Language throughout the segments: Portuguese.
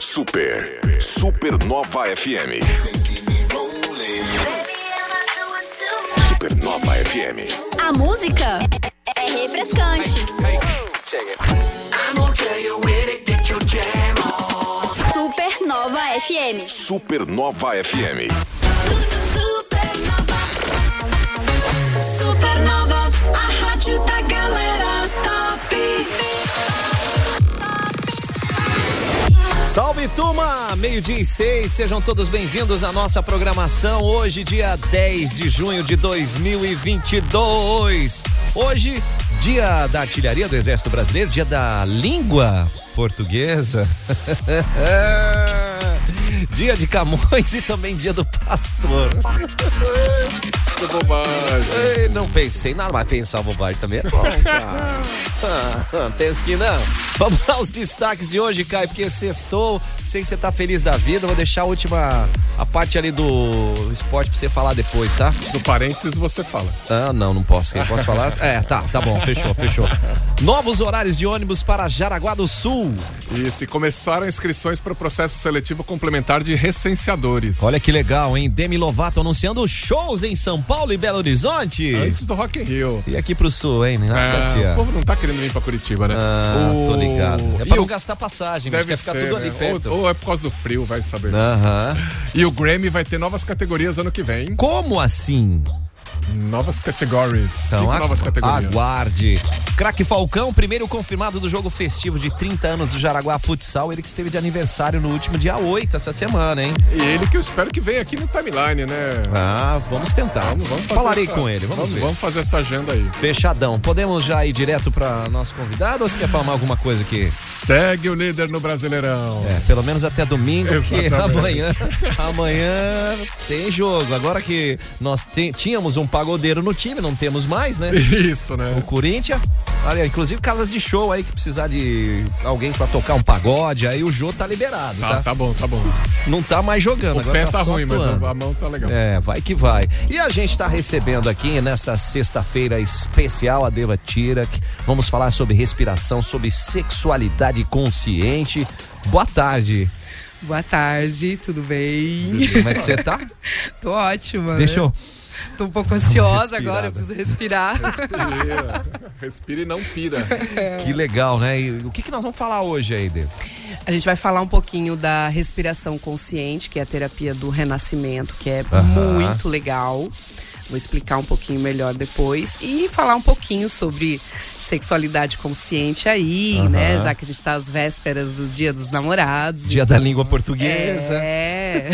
Super, Supernova FM. Supernova FM. A música é refrescante. Supernova FM. Supernova FM. Supernova, a rádio da Salve turma! Meio-dia e seis, sejam todos bem-vindos à nossa programação. Hoje, dia 10 de junho de 2022. Hoje, dia da artilharia do Exército Brasileiro, dia da língua portuguesa. dia de Camões e também dia do pastor. Que bobagem. Ei, não pensei nada, mas pensar bobagem também é bom, cara. Ah, Pensa que não. Vamos lá os destaques de hoje, Caio, porque sextou, sei que você tá feliz da vida, vou deixar a última, a parte ali do esporte pra você falar depois, tá? No parênteses você fala. Ah, não, não posso. Quem posso falar? É, tá, tá bom, fechou, fechou. Novos horários de ônibus para Jaraguá do Sul. E se começaram inscrições para o processo seletivo complementar de recenseadores. Olha que legal, hein? Demi Lovato anunciando shows em São Paulo e Belo Horizonte. Antes do Rock in Rio. E aqui pro sul, hein? É, o povo não tá querendo vir pra Curitiba, né? Ah, O- tô ligado. É e pra não o- gastar passagem, mas Deve quer ficar ser, tudo ali né? perto. Ou, ou é por causa do frio, vai saber. Aham. E o Grammy vai ter novas categorias ano que vem. Como assim? Novas categorias. Então, Cinco novas categorias. Aguarde. Craque Falcão, primeiro confirmado do jogo festivo de 30 anos do Jaraguá Futsal. Ele que esteve de aniversário no último dia 8 essa semana, hein? E ele que eu espero que venha aqui no timeline, né? Ah, vamos tentar. Vamos, vamos Falarei essa- com ele, vamos, ver. Vamos fazer essa agenda aí. Fechadão. Podemos já ir direto para nosso convidado ou você quer falar alguma coisa aqui? Segue o líder no Brasileirão. É, pelo menos até domingo, porque amanhã, amanhã tem jogo. Agora que nós tínhamos um pagodeiro no time, não temos mais, né? Isso, né? O Corinthians. Olha, inclusive casas de show aí que precisar de alguém pra tocar um pagode, aí o Jô tá liberado, Tá, tá? tá bom, tá bom. Não tá mais jogando, O agora pé tá só ruim, mas atuando. a, a mão tá legal. É, vai que vai. E a gente tá recebendo aqui nesta sexta-feira especial a Deva Tirak. Vamos falar sobre respiração, sobre sexualidade consciente. Boa tarde. Boa tarde, tudo bem? Como é que você tá? Tô ótima. Deixa eu. Tô um pouco ansiosa Respirada. agora, eu preciso respirar. Respira. Respira e não pira. Que legal, né? E o que, que nós vamos falar hoje aí, Deva? A gente vai falar um pouquinho da respiração consciente, que é a terapia do renascimento, que é muito legal. Vou explicar um pouquinho melhor depois e falar um pouquinho sobre sexualidade consciente aí, Aham. né? Já que a gente tá às vésperas do Dia dos Namorados. Dia da língua portuguesa. É.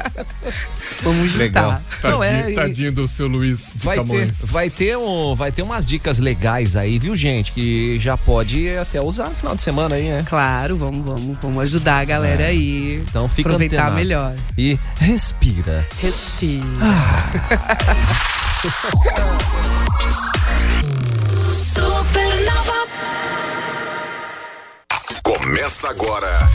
Vamos juntar. Legal. Tadinho, Não, é, tadinho do seu Luiz de Vai ter, Camões. vai, ter um, vai ter umas dicas legais aí, viu, gente? Que já pode até usar no final de semana aí, né? Claro, vamos, vamos, vamos ajudar a galera aí. Então fica Aproveitar antenado. melhor. E respira. Respira. Supernova, Começa agora.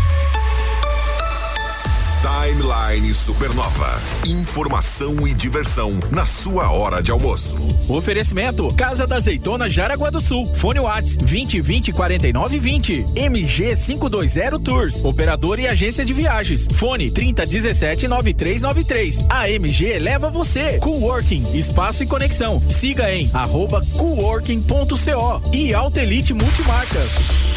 Timeline Supernova. Informação e diversão na sua hora de almoço. Oferecimento Casa da Azeitona Jaraguá do Sul. Fone Whats 2020 49 20. MG 520 Tours. Operador e agência de viagens. Fone 3017 9393. A MG leva você. Coworking, espaço e conexão. Siga em arroba coworking.co e Altelite Multimarcas.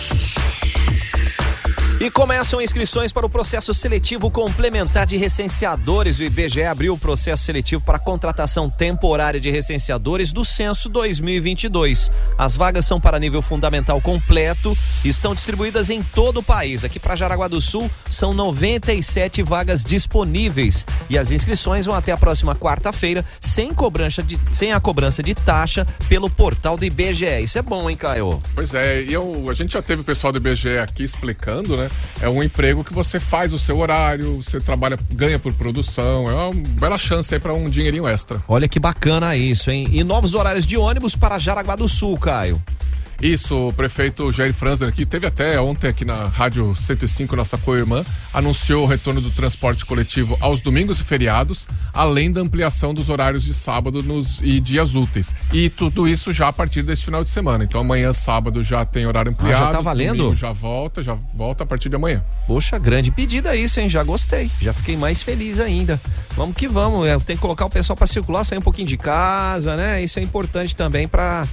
E começam inscrições para o processo seletivo complementar de recenseadores. O IBGE abriu o processo seletivo para contratação temporária de recenseadores do censo 2022. As vagas são para nível fundamental completo e estão distribuídas em todo o país. Aqui para Jaraguá do Sul são 97 vagas disponíveis e as inscrições vão até a próxima quarta-feira sem cobrança de sem a cobrança de taxa pelo portal do IBGE. Isso é bom, hein, Caio? Pois é, e a gente já teve o pessoal do IBGE aqui explicando, né? É um emprego que você faz o seu horário, você trabalha, ganha por produção, é uma bela chance aí pra um dinheirinho extra. Olha que bacana isso, hein? E novos horários de ônibus para Jaraguá do Sul, Caio. Isso, o prefeito Jair Franzner, que teve até ontem aqui na Rádio 105, nossa co-irmã, anunciou o retorno do transporte coletivo aos domingos e feriados, além da ampliação dos horários de sábado nos, e dias úteis. E tudo isso já a partir deste final de semana. Então amanhã, sábado, já tem horário ampliado. Ah, já tá valendo? Já volta, já volta a partir de amanhã. Poxa, grande pedida isso, hein? Já gostei. Já fiquei mais feliz ainda. Vamos que vamos. é, Tem que colocar o pessoal para circular, sair um pouquinho de casa, né? Isso é importante também para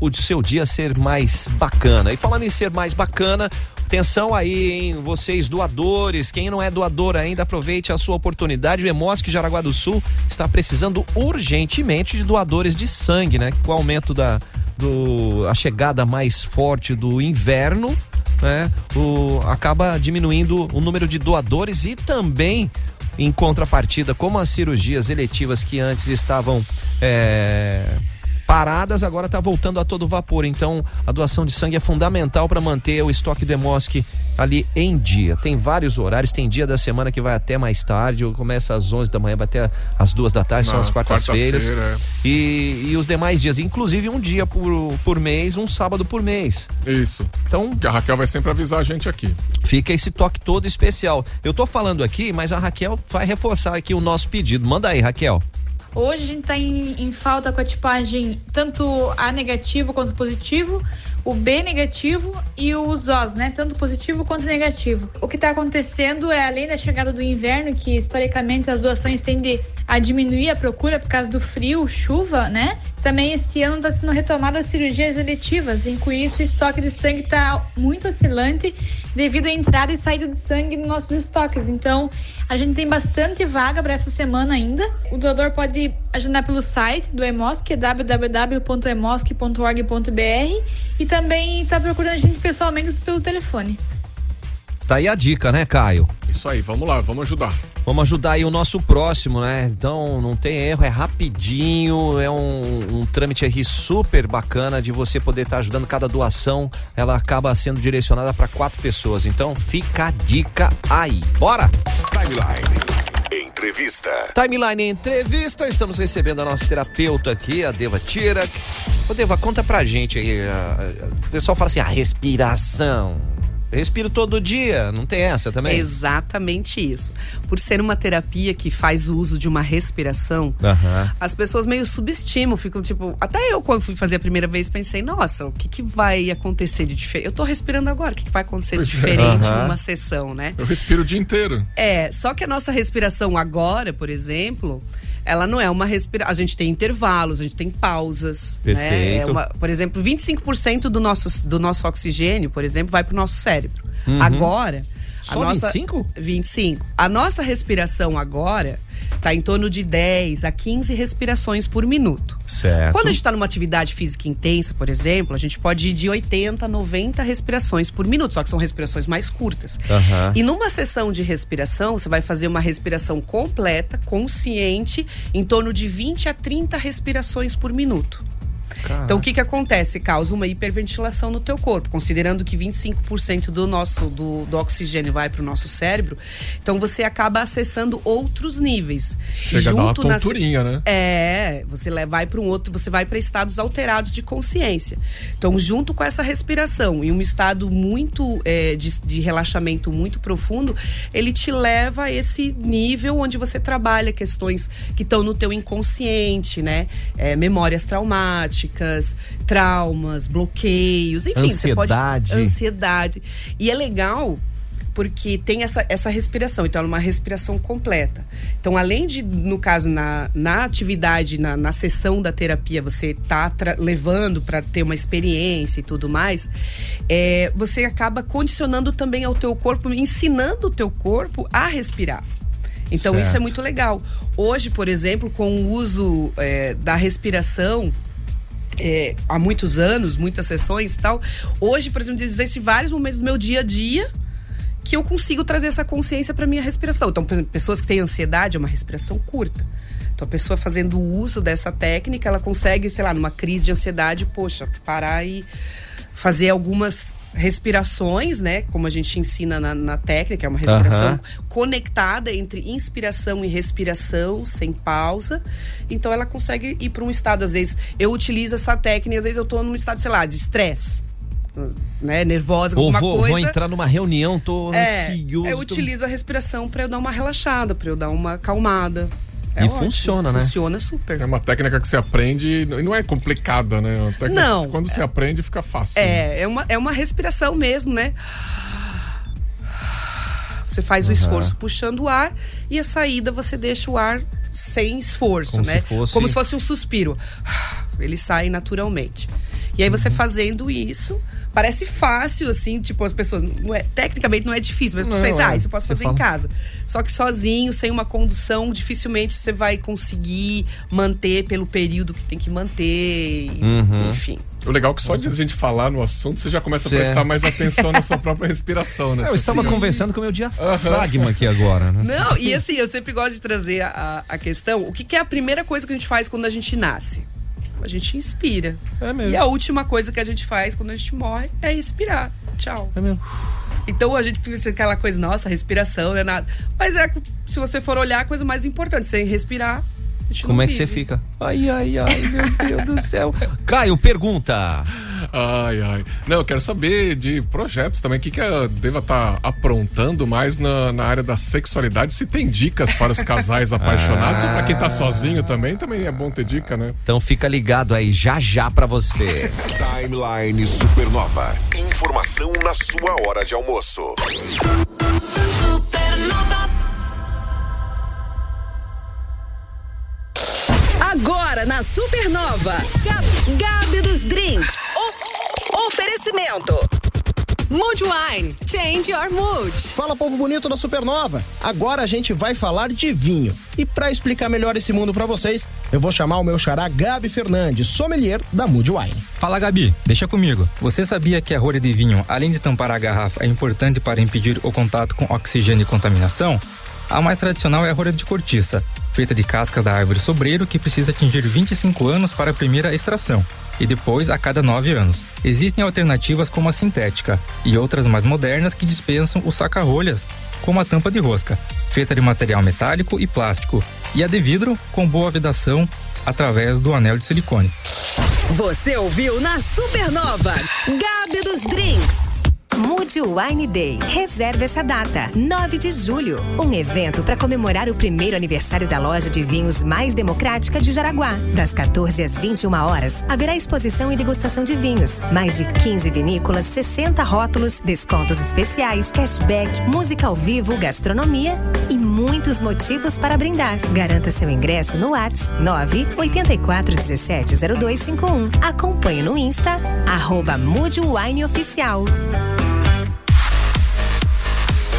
o seu dia ser mais bacana. E falando em ser mais bacana, atenção aí, hein? Vocês doadores, quem não é doador ainda, aproveite a sua oportunidade. O Emosc Jaraguá do Sul está precisando urgentemente de doadores de sangue, né? Com o aumento da do, a chegada mais forte do inverno, né? O, acaba diminuindo o número de doadores e também em contrapartida, como as cirurgias eletivas que antes estavam é, paradas, agora está voltando a todo vapor. Então, a doação de sangue é fundamental para manter o estoque do Emosc ali em dia. Tem vários horários, tem dia da semana que vai até mais tarde, começa às 11 da manhã, vai até às duas da tarde, são Na as quartas-feiras. quarta-feira, E, e os demais dias, inclusive um dia por, por mês, um sábado por mês. Isso. Então, Que a Raquel vai sempre avisar a gente aqui. fica esse toque todo especial. Eu tô falando aqui, mas a Raquel vai reforçar aqui o nosso pedido. Manda aí, Raquel. Hoje a gente está em, em falta com a tipagem tanto A negativo quanto positivo, o B negativo e os Os, né? Tanto positivo quanto negativo. O que está acontecendo é, além da chegada do inverno, que historicamente as doações tendem a diminuir a procura por causa do frio, chuva, né? Também esse ano está sendo retomada as cirurgias eletivas, e com isso o estoque de sangue está muito oscilante devido à entrada e saída de sangue nos nossos estoques. Então, a gente tem bastante vaga para essa semana ainda. O doador pode agendar pelo site do Emosc, que www.emosc.org.br e também está procurando a gente pessoalmente pelo telefone. Tá aí a dica, né, Caio? Isso aí, vamos lá, vamos ajudar. Vamos ajudar aí o nosso próximo, né? Então não tem erro, é rapidinho, é um, um trâmite aí super bacana de você poder estar ajudando. Cada doação ela acaba sendo direcionada para quatro pessoas. Então fica a dica aí. Bora! Timeline. Entrevista. Timeline Entrevista, estamos recebendo a nossa terapeuta aqui, a Deva Tirak. Ô Deva, conta pra gente aí. a- a- O pessoal fala assim, a respiração. Respiro todo dia, não tem essa também? Exatamente isso. Por ser uma terapia que faz o uso de uma respiração, as pessoas meio subestimam, ficam tipo. Até eu, quando fui fazer a primeira vez, pensei, nossa, o que, que vai acontecer de diferente? Eu tô respirando agora, o que, que vai acontecer de é. diferente Aham. numa sessão, né? Eu respiro o dia inteiro. É, só que a nossa respiração agora, por exemplo, ela não é uma respiração. A gente tem intervalos, a gente tem pausas. Né? Perfeito. É uma- por exemplo, 25% do nosso, do nosso oxigênio, por exemplo, vai para o nosso cérebro. Agora. a Uhum. Só nossa, 25? 25. A nossa respiração agora tá em torno de 10 a 15 respirações por minuto. Certo. Quando a gente está numa atividade física intensa, por exemplo, a gente pode ir de 80 a 90 respirações por minuto, só que são respirações mais curtas. Aham. E numa sessão de respiração, você vai fazer uma respiração completa, consciente, em torno de 20 a 30 respirações por minuto. Então, o que que acontece? Causa uma hiperventilação no teu corpo, considerando que 25% do nosso do, do oxigênio vai para o nosso cérebro. Então, você acaba acessando outros níveis. Chega a dar uma na tonturinha, né? é, você vai para um outro, você vai para estados alterados de consciência. Então, junto com essa respiração e um estado muito é, de, de relaxamento muito profundo, ele te leva a esse nível onde você trabalha questões que estão no teu inconsciente, né? É, memórias traumáticas, traumas, bloqueios, enfim, você Ansiedade. pode ansiedade. E é legal porque tem essa, essa respiração, então é uma respiração completa. Então, além de, no caso, na, na atividade, na, na sessão da terapia, você tá levando para ter uma experiência e tudo mais, é, você acaba condicionando também ao teu corpo, ensinando o teu corpo a respirar. Então, isso é Certo. muito legal. Hoje, por exemplo, com o uso é, da respiração, é, há muitos anos, muitas sessões e tal. Hoje, por exemplo, existem vários momentos do meu dia a dia que eu consigo trazer essa consciência para minha respiração. Então, por exemplo, pessoas que têm ansiedade é uma respiração curta. Então, a pessoa fazendo uso dessa técnica, ela consegue, sei lá, numa crise de ansiedade, poxa, parar e fazer algumas respirações, né? Como a gente ensina na, na técnica, é uma respiração Aham. conectada entre inspiração e respiração, sem pausa. Então ela consegue ir para um estado, às vezes, eu utilizo essa técnica, às vezes eu tô num estado, sei lá, de estresse. né, nervosa Ou alguma vou, coisa. vou entrar numa reunião, tô é, ansioso. eu tô- utilizo a respiração pra eu dar uma relaxada, pra eu dar uma acalmada. É E ótimo, funciona, né? Funciona super. É uma técnica que você aprende e não é complicada, né? É uma técnica Não. que quando você aprende fica fácil. né? É, é uma, é uma respiração mesmo, né? Você faz o esforço puxando o ar e a saída você deixa o ar sem esforço, Como né? se fosse- Como se fosse um suspiro. Ele sai naturalmente. E aí Uhum. você fazendo isso, parece fácil, assim, tipo, as pessoas. Não é, tecnicamente não é difícil, mas Não, você pensa, é. ah, isso eu posso Você fazer fala. em casa. Só que sozinho, sem uma condução, dificilmente você vai conseguir manter pelo período que tem que manter. Uhum. Enfim. O legal é que só de a gente falar no assunto, você já começa a Cê- prestar mais atenção na sua própria respiração, né? Eu estava fica- conversando com o meu diafragma aqui agora, né? Não, e assim, eu sempre gosto de trazer a, a questão: o que, que é a primeira coisa que a gente faz quando a gente nasce? A gente inspira. É mesmo. E a última coisa que a gente faz quando a gente morre é expirar. Tchau. É mesmo. Então a gente pensa aquela coisa, nossa, respiração não é nada. Mas é, se você for olhar, a coisa mais importante, sem respirar, Como é que você fica? Ai, ai, ai, meu Deus do céu. Caio, pergunta. Ai, ai. Não, eu quero saber de projetos também. O que, que a Deva tá aprontando mais na, na área da sexualidade? Se tem dicas para os casais apaixonados ou para quem tá sozinho também, também é bom ter dica, né? Então fica ligado aí, já já pra você. Timeline Supernova. Informação na sua hora de almoço. Supernova. Na Supernova, Gabi, dos Drinks. O- oferecimento. Mood Wine. Change your mood. Fala povo bonito da Supernova. Agora a gente vai falar de vinho. E pra explicar melhor esse mundo pra vocês, eu vou chamar o meu xará Gabi Fernandes, sommelier da Mood Wine. Fala Gabi, deixa comigo. Você sabia que a rolha de vinho, além de tampar a garrafa, é importante para impedir o contato com oxigênio e contaminação? A mais tradicional é a rolha de cortiça, feita de cascas da árvore sobreiro que precisa atingir 25 anos para a primeira extração, e depois a cada 9 anos. Existem alternativas como a sintética e outras mais modernas que dispensam os saca-rolhas, como a tampa de rosca, feita de material metálico e plástico, e a de vidro com boa vedação através do anel de silicone. Você ouviu na Supernova, Gabi dos Drinks. Mood Wine Day. Reserve essa data, 9 de julho. Um evento para comemorar o primeiro aniversário da loja de vinhos mais democrática de Jaraguá. Das 14 às 21 horas, haverá exposição e degustação de vinhos. Mais de 15 vinícolas, 60 rótulos, descontos especiais, cashback, música ao vivo, gastronomia e muitos motivos para brindar. Garanta seu ingresso no Whats 9 84 17 0251. Acompanhe no Insta, arroba Mood Wine Oficial.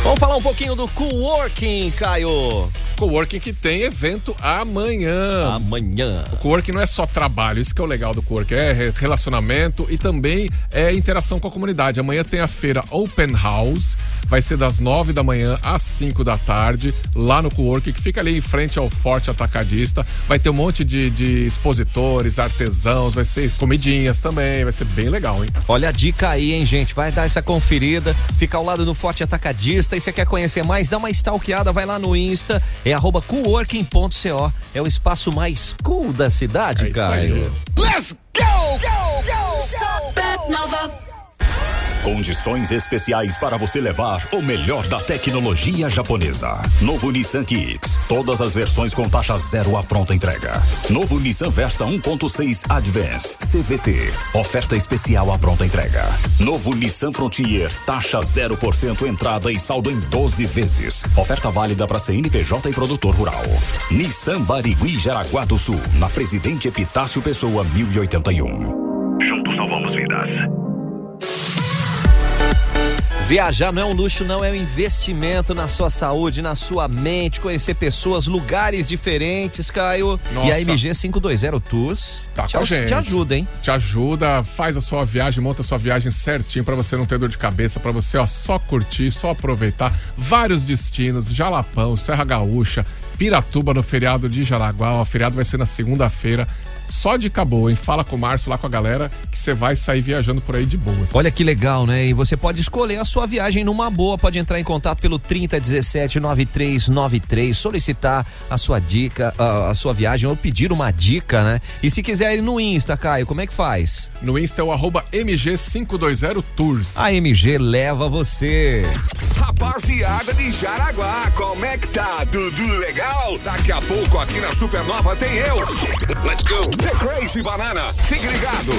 Vamos falar um pouquinho do coworking, Caio. Coworking que tem evento amanhã. Amanhã. O coworking não é só trabalho, isso que é o legal do coworking, é re- relacionamento e também é interação com a comunidade. Amanhã tem a feira Open House, vai ser das 9 da manhã às 5 da tarde, lá no coworking, que fica ali em frente ao Forte Atacadista. Vai ter um monte de, de expositores, artesãos, vai ser comidinhas também, vai ser bem legal, hein? Olha a dica aí, hein, gente? Vai dar essa conferida, fica ao lado do Forte Atacadista. E se quer conhecer mais, dá uma stalkeada, vai lá no Insta, é arroba coworking.co. É o espaço mais cool da cidade, É Caio. Let's go! Supernova. Condições especiais para você levar o melhor da tecnologia japonesa. Novo Nissan Kicks. Todas as versões com taxa zero à pronta entrega. Novo Nissan Versa 1.6 Advance CVT. Oferta especial à pronta entrega. Novo Nissan Frontier. Taxa 0% entrada e saldo em 12 vezes. Oferta válida para CNPJ e produtor rural. Nissan Barigui Jaraguá do Sul. Na Presidente Epitácio Pessoa 1081. Juntos salvamos vidas. Viajar não é um luxo, não é um investimento na sua saúde, na sua mente, conhecer pessoas, lugares diferentes, Caio. E a Nossa. MG 520 Tours Tá te, com a gente. te ajuda, hein? Te ajuda, faz a sua viagem, monta a sua viagem certinho pra você não ter dor de cabeça, pra você ó, só curtir, só aproveitar. Vários destinos, Jalapão, Serra Gaúcha, Piratuba no feriado de Jaraguá. O feriado vai ser na segunda-feira. Só dica boa, hein? Fala com o Márcio lá com a galera que você vai sair viajando por aí de boas. Olha que legal, né? E você pode escolher a sua viagem numa boa, pode entrar em contato pelo 3017 9393, solicitar a sua dica, a, a sua viagem ou pedir uma dica, né? E se quiser ir no Insta, Caio, como é que faz? No Insta é o arroba MG520 Tours. A MG leva você. Rapaziada de Jaraguá, como é que tá? Tudo legal? Daqui a pouco aqui na Supernova tem eu. Let's go. The Crazy Banana. Fique ligado.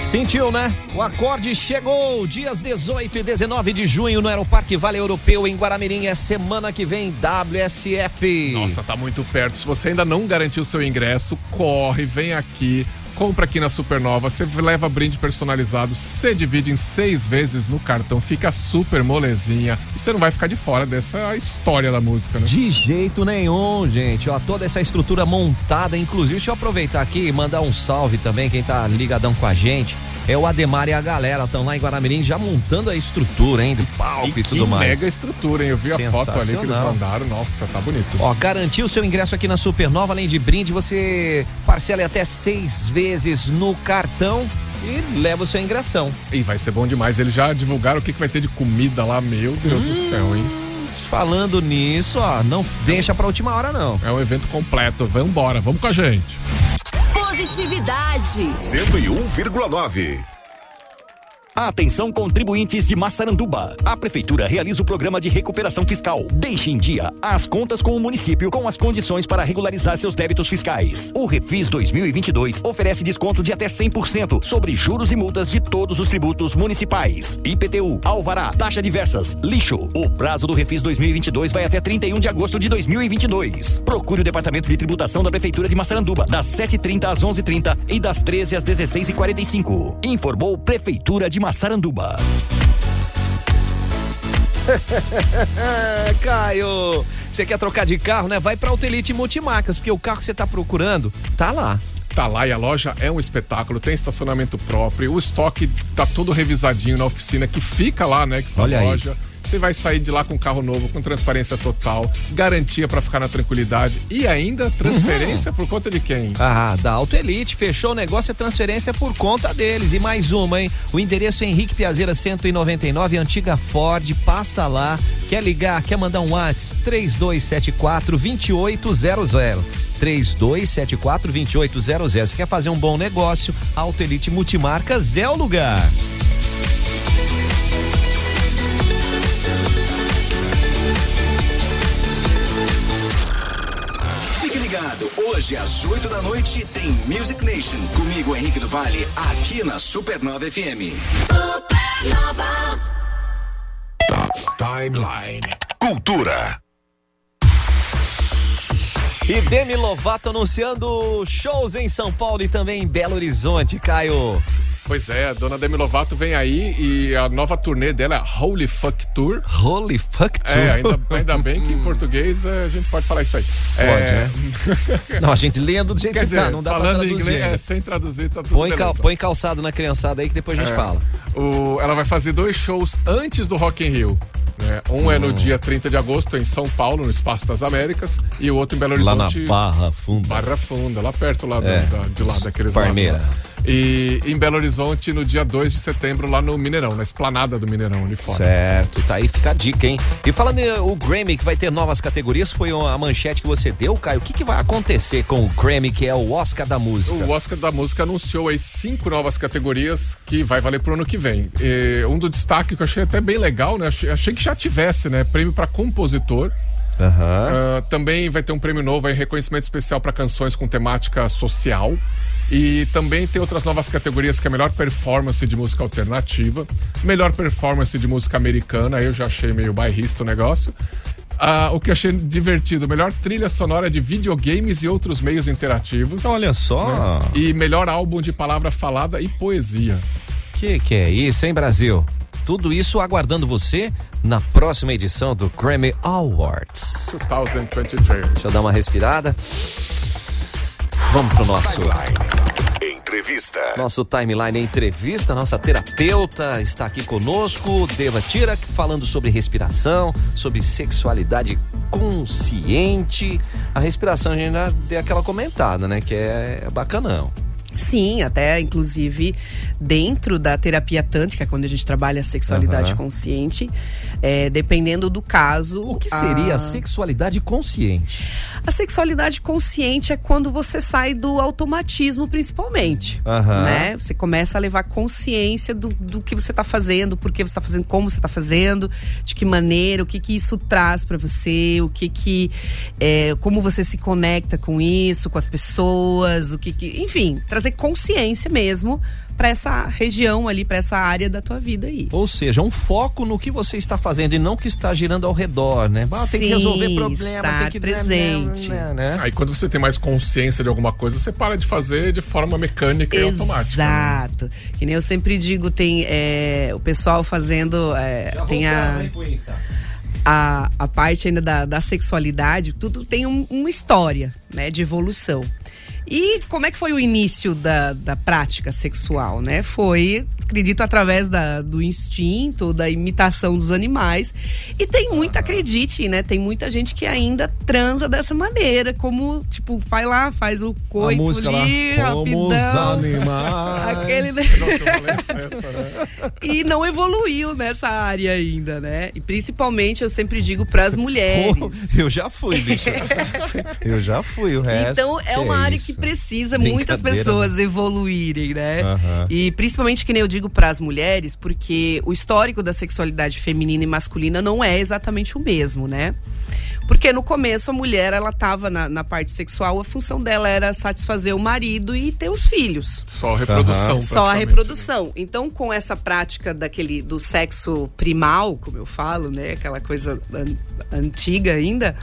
Sentiu, né? O acorde chegou. Dias 18 e 19 de junho no Aeroparque Vale Europeu em Guaramirim. É semana que vem WSF. Nossa, tá muito perto. Se você ainda não garantiu seu ingresso, corre, vem aqui. Compra aqui na Supernova, você leva brinde personalizado, você divide em seis vezes no cartão, fica super molezinha e você não vai ficar de fora dessa história da música, né? De jeito nenhum, gente. Ó, toda essa estrutura montada, inclusive, deixa eu aproveitar aqui e mandar um salve também, quem tá ligadão com a gente. É o Ademar e a galera, estão lá em Guaramirim já montando a estrutura, hein, do palco e, E tudo mais. mega estrutura, hein? Eu vi a foto ali que eles mandaram. Nossa, tá bonito. Ó, garantiu seu ingresso aqui na Supernova, além de brinde, você parcela até seis vezes no cartão e leva o seu ingressão. E vai ser bom demais. Eles já divulgaram o que, que vai ter de comida lá. Meu Deus do céu, hein? Falando nisso, ó, não deixa pra última hora, não. É um evento completo. Vambora, vamos com a gente. Positividade. 101,9. Atenção contribuintes de Massaranduba. A prefeitura realiza o programa de recuperação fiscal. Deixe em dia as contas com o município com as condições para regularizar seus débitos fiscais. O Refis 2022 oferece desconto de até 100% sobre juros e multas de todos os tributos municipais. IPTU, Alvará, taxa diversas, lixo. O prazo do Refis 2022 vai até 31 de agosto de 2022. Procure o Departamento de Tributação da Prefeitura de Massaranduba das 7h30 às 11h30 e das 13 às 16h45. Informou Prefeitura de Massaranduba. Caio, você quer trocar de carro, né? Vai pra Autelite Multimarcas, porque o carro que você tá procurando tá lá. Tá lá e a loja é um espetáculo, tem estacionamento próprio, o estoque tá todo revisadinho na oficina que fica lá, né? Que essa Olha aí. Você vai sair de lá com um carro novo, com transparência total, garantia pra ficar na tranquilidade e ainda transferência por conta de quem? Ah, da Auto Elite, fechou o negócio, é transferência por conta deles. E mais uma, hein? O endereço é Henrique Piazeira 199, antiga Ford, passa lá. Quer ligar, quer mandar um WhatsApp? 3274 2800. 3274 2800. Você quer fazer um bom negócio? Auto Elite Multimarcas é o lugar. Hoje às 8 da noite tem Music Nation. Comigo, Henrique do Vale, aqui na Supernova FM. Supernova. Timeline. Cultura. E Demi Lovato anunciando shows em São Paulo e também em Belo Horizonte, Caio. Pois é, a dona Demi Lovato vem aí e a nova turnê dela é Holy Fuck Tour. Holy Fuck Tour? É, ainda, ainda bem que em português eh, a gente pode falar isso aí. É, Pode, Não, a gente lendo do jeito Quer que dizer, tá, não dá falando pra em traduzir. inglês, ainda. é, sem traduzir, tá tudo põe, cal, põe calçado na criançada aí que depois a gente É. fala. O- ela vai fazer dois shows antes do Rock in Rio. né? Um é no Hum. dia 30 de agosto em São Paulo, no Espaço das Américas, e o outro em Belo Lá na Horizonte. Barra Funda. Barra Funda, lá perto lá do- É, da- de lá daqueles lados Parmeira. lá. E em Belo Horizonte no dia 2 de setembro, lá no Mineirão, na esplanada do Mineirão ali fora. Certo, tá aí, fica a dica, hein? E falando em, o Grammy, que vai ter novas categorias, foi a manchete que você deu, Caio. O que, que vai acontecer com o Grammy, que é o Oscar da música? O Oscar da Música anunciou aí cinco novas categorias que vai valer pro ano que vem. E um do destaque que eu achei até bem legal, né? Achei, achei que já tivesse, né? Prêmio para compositor. Ah, também vai ter um prêmio novo aí, reconhecimento especial para canções com temática social. E também tem outras novas categorias que é melhor performance de música alternativa, melhor performance de música americana, aí eu já achei meio bairrista o negócio. Ah, o que eu achei divertido, melhor trilha sonora de videogames e outros meios interativos. Olha só. né? E melhor álbum de palavra falada e poesia. Que que é isso, hein, Brasil? Tudo isso aguardando você na próxima edição do Grammy Awards. 2023. Deixa eu dar uma respirada. Vamos pro nosso. Entrevista. Nosso timeline é entrevista, nossa terapeuta está aqui conosco, Deva Tirak, falando sobre respiração, sobre sexualidade consciente. A respiração a gente já deu aquela comentada, né? Que é bacanão. Sim, até inclusive dentro da terapia tântrica, quando a gente trabalha a sexualidade Aham. consciente, é, dependendo do caso. O que seria a sexualidade consciente? A sexualidade consciente é quando você sai do automatismo, principalmente. Aham. Né? Você começa a levar consciência do, do que você está fazendo, por que você está fazendo, como você está fazendo, de que maneira, o que que isso traz para você, o que que. é, como você se conecta com isso, com as pessoas, o que que. Enfim, trazer consciência mesmo para essa região ali, para essa área da tua vida aí. Ou seja, um foco no que você está fazendo e não que está girando ao redor, né? Ah, tem que Sim, resolver problema, tem que presente. né? Aí quando você tem mais consciência de alguma coisa, você para de fazer de forma mecânica e automática. né? Exato. Que nem eu sempre digo, tem é, o pessoal fazendo. é, tem a, a, a parte ainda da, da sexualidade, tudo tem um- uma história, né, de evolução. E como é que foi o início da, da prática sexual, né? Foi, acredito, através da, do instinto, da imitação dos animais. E tem muita, acredite, né? Tem muita gente que ainda transa dessa maneira, como, tipo, vai lá, faz o coito música lá, ali, "Como os rapidão. animais." Aquele, né? né? E não evoluiu nessa área ainda, né? E principalmente eu sempre digo para as mulheres. Pô, eu já fui, bicho. eu já fui, o resto. Então é uma área isso? que precisa muitas Brincadeira, pessoas evoluírem, né? Aham. E principalmente que nem eu digo para as mulheres, porque o histórico da sexualidade feminina e masculina não é exatamente o mesmo, né? Porque no começo a mulher ela tava na, na parte sexual, a função dela era satisfazer o marido e ter os filhos. Só a reprodução. Só a praticamente. reprodução. Então, com essa prática daquele do sexo primal, como eu falo, né, aquela coisa an- antiga ainda.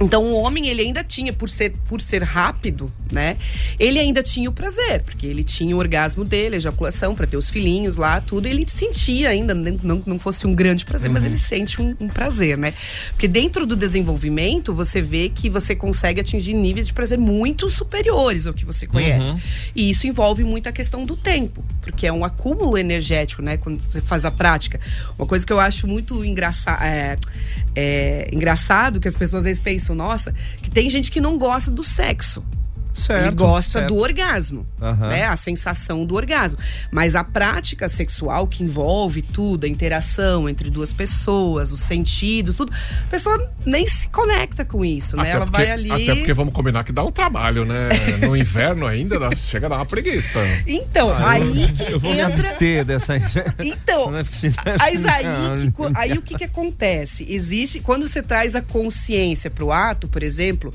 Então o homem ele ainda tinha por ser por ser rápido, né? Ele ainda tinha o prazer, porque ele tinha o orgasmo dele, a ejaculação para ter os filhinhos lá, tudo. Ele sentia ainda não não fosse um grande prazer, mas Uhum. ele sente um, um prazer, né? Porque dentro do desenvolvimento você vê que você consegue atingir níveis de prazer muito superiores ao que você conhece. Uhum. E isso envolve muito a questão do tempo, porque é um acúmulo energético, né? Quando você faz a prática. Uma coisa que eu acho muito é, é, engraçado, que as pessoas às vezes pensam, nossa, que tem gente que não gosta do sexo. Certo, Ele gosta certo. do orgasmo, Aham. né? A sensação do orgasmo. Mas a prática sexual que envolve tudo, a interação entre duas pessoas, os sentidos, tudo, a pessoa nem se conecta com isso, né? Até Ela porque, vai ali. Até porque vamos combinar que dá um trabalho, né? No inverno ainda dá- chega a dar uma preguiça. Então, Ah, eu- aí que Eu vou me entra. abster dessa. Então, é. Mas aí, que aí o que, que acontece? Existe, quando você traz a consciência para o ato, por exemplo,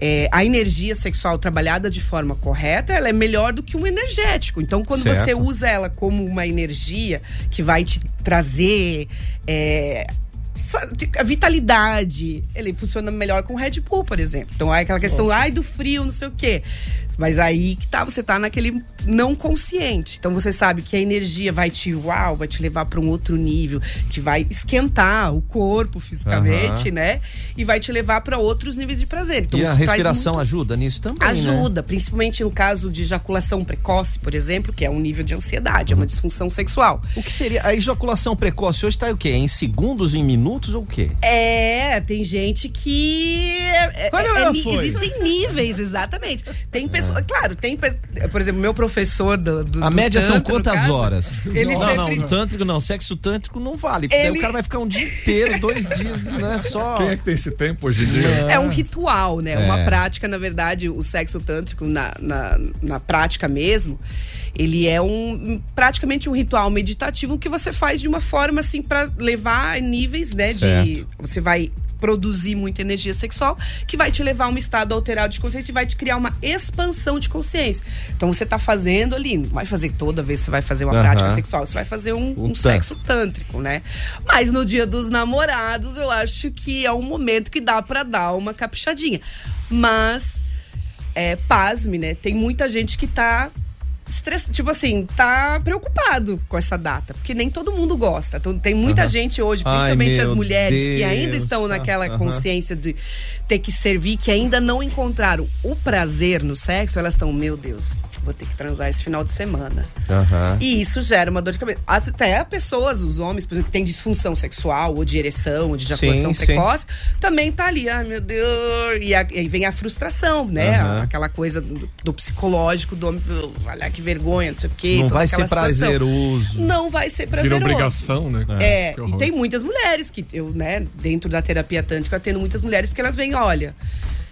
é, a energia sexual trabalhada de forma correta, ela é melhor do que um energético. Então, quando Certo. você usa ela como uma energia que vai te trazer. é, a vitalidade, ele funciona melhor com Red Bull, por exemplo. Então, aí aquela questão, Nossa. ai, do frio, não sei o quê. Mas aí que tá, você tá naquele não consciente. Então você sabe que a energia vai te, uau, vai te levar para um outro nível, que vai esquentar o corpo fisicamente, Aham. né? E vai te levar para outros níveis de prazer. Então e a respiração muito- ajuda nisso também, né? Ajuda, principalmente no caso de ejaculação precoce, por exemplo, que é um nível de ansiedade, é uma disfunção sexual. O que seria a ejaculação precoce hoje tá o quê? Em segundos, em minutos ou o quê? É, tem gente que. é- é- Olha, é existem níveis, exatamente. Tem pessoas. Claro, tem. Por exemplo, meu professor do. do A do média são quantas caso, horas? Ele não, sempre. não, tântrico não, sexo tântrico não vale. Porque aí Ele- o cara vai ficar um dia inteiro, dois dias, não é só. Quem é que tem esse tempo hoje em dia? É um ritual, né? É. Uma prática, na verdade, o sexo tântrico, na, na, na prática mesmo, ele é um praticamente um ritual meditativo que você faz de uma forma assim para levar níveis, né? De Certo. você vai produzir muita energia sexual que vai te levar a um estado alterado de consciência e vai te criar uma expansão de consciência. Então você tá fazendo ali, não vai fazer toda vez que você vai fazer uma Aham. prática sexual, você vai fazer um, Um sexo tântrico, né? Mas no dia dos namorados, eu acho que é um momento que dá pra dar uma caprichadinha. Mas, é, pasme, né? Tem muita gente que tá. Estress- Tipo assim, tá preocupado com essa data, porque nem todo mundo gosta. Então, Tem muita Aham. gente hoje, Ai, principalmente as meu mulheres, que ainda Deus. estão naquela Aham. consciência de ter que servir, que ainda não encontraram o prazer no sexo, elas estão, meu Deus, vou ter que transar esse final de semana. Aham. E isso gera uma dor de cabeça. As- Até pessoas, os homens, por exemplo, que têm disfunção sexual, ou de ereção, ou de ejaculação Sim, sim. precoce, também tá ali, ai meu Deus. E, aí vem a frustração, né? Aham. Aquela coisa do, do psicológico do homem, olha que vergonha, não sei o quê. Não toda vai ser situação. prazeroso. Não vai ser Vira prazeroso. obrigação, né? É, Que e tem muitas mulheres que eu, né, dentro da terapia tântrica, eu atendo muitas mulheres que elas vêm, olha,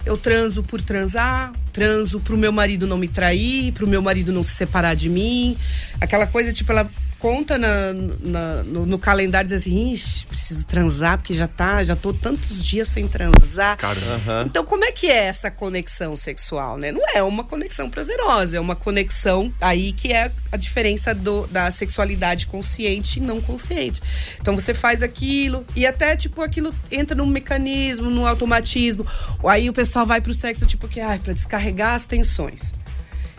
eu transo por transar, transo pro meu marido não me trair, pro meu marido não se separar de mim. Aquela coisa, tipo, ela conta na, na- no, no calendário, diz assim, Ixi, preciso transar, porque já tá, já tô tantos dias sem transar. Caramba. Então, como é que é essa conexão sexual, né? Não é uma conexão prazerosa, é uma conexão aí que é a diferença do- da sexualidade consciente e não consciente. Então, você faz aquilo e até, tipo, aquilo entra num mecanismo, num automatismo. Aí o pessoal vai pro sexo, tipo, que, ai, pra descarregar as tensões.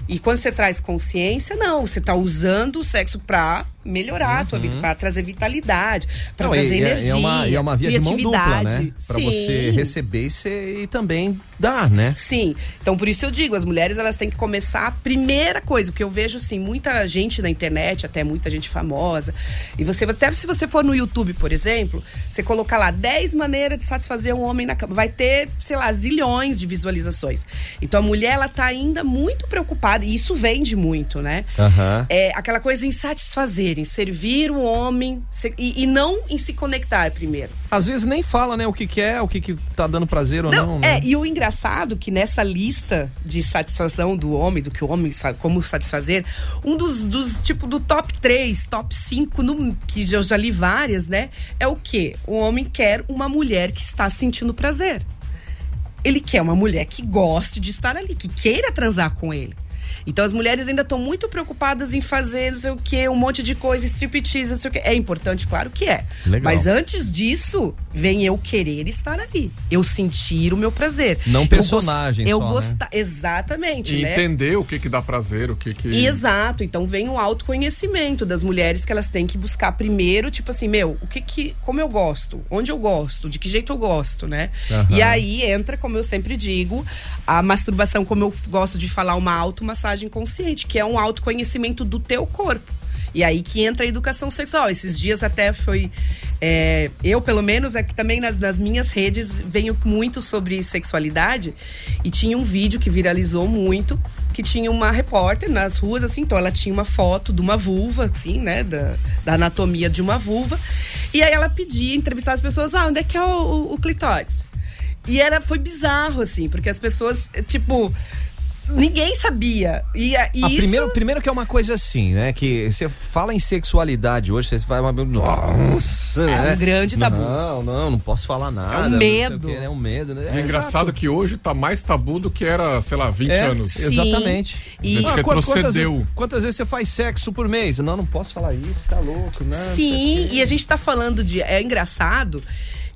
E quando você traz consciência, não, você tá usando o sexo pra melhorar a tua vida, pra trazer vitalidade, pra Não, trazer e, é- energia. é uma, e é uma via de mão dupla, né? Sim. você receber e, ser- e também dar, né? Sim. Então, por isso eu digo, as mulheres elas têm que começar a primeira coisa, porque eu vejo assim, muita gente na internet, até muita gente famosa. E você, até se você for no YouTube, por exemplo, você colocar lá 10 maneiras de satisfazer um homem na cama, vai ter, sei lá, zilhões de visualizações. Então a mulher ela tá ainda muito preocupada, e isso vende muito, né? Aham. É aquela coisa em satisfazer, em servir o homem se- e, e não em se conectar primeiro. Às vezes nem fala, né, o que, que é, o que, que tá dando prazer ou não, né? É, e o engraçado que nessa lista de satisfação do homem, do que o homem sabe como satisfazer, um dos, dos tipo do top 3, top 5, no, que eu já li várias, né? É o quê? O homem quer uma mulher que está sentindo prazer. Ele quer uma mulher que goste de estar ali, que queira transar com ele. Então as mulheres ainda estão muito preocupadas em fazer não sei o quê, um monte de coisa, striptease, não sei o quê. É importante, claro que é. Legal. Mas antes disso, vem eu querer estar ali. Eu sentir o meu prazer. Não Eu personagem Eu só, né? gostar. Exatamente, E né? entender o que que dá prazer, o que que... Exato, então vem o autoconhecimento das mulheres que elas têm que buscar primeiro, tipo assim, meu, o que que, como eu gosto, onde eu gosto, de que jeito eu gosto, né? Aham. E aí entra, como eu sempre digo, a masturbação, como eu gosto de falar, uma automassagem consciente, que é um autoconhecimento do teu corpo. E aí que entra a educação sexual. Esses dias até foi. é, eu, pelo menos, é que também nas, nas minhas redes venho muito sobre sexualidade. E tinha um vídeo que viralizou muito, que tinha uma repórter nas ruas, assim, então ela tinha uma foto de uma vulva, assim, né? Da, da anatomia de uma vulva. E aí ela pedia entrevistar as pessoas: ah, onde é que é o, o, o clitóris? E era, foi bizarro, assim, porque as pessoas, tipo. Ninguém sabia. E, a- e Ah, isso. primeiro, primeiro que é uma coisa assim, né? Que você fala em sexualidade hoje, você vai uma. Nossa! É né? um grande tabu. Não, não, não posso falar nada. É um medo. quê, É um medo, né? É engraçado que hoje tá mais tabu do que era, sei lá, 20 É, anos. Exatamente. A gente Ah, quantas, retrocedeu. vezes, quantas vezes você faz sexo por mês? Não, não posso falar isso, tá louco, né? Sim, e a gente tá falando de. É engraçado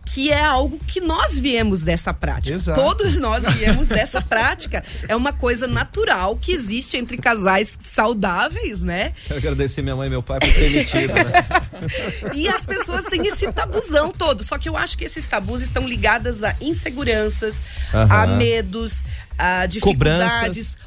que é algo que nós viemos dessa prática. Exato. Todos nós viemos dessa prática. É uma coisa natural que existe entre casais saudáveis, né? Quero agradecer minha mãe e meu pai por ter metido, né? E as pessoas têm esse tabuzão todo. Só que eu acho que esses tabus estão ligados a inseguranças, a Aham. medos, a dificuldades. Cobranças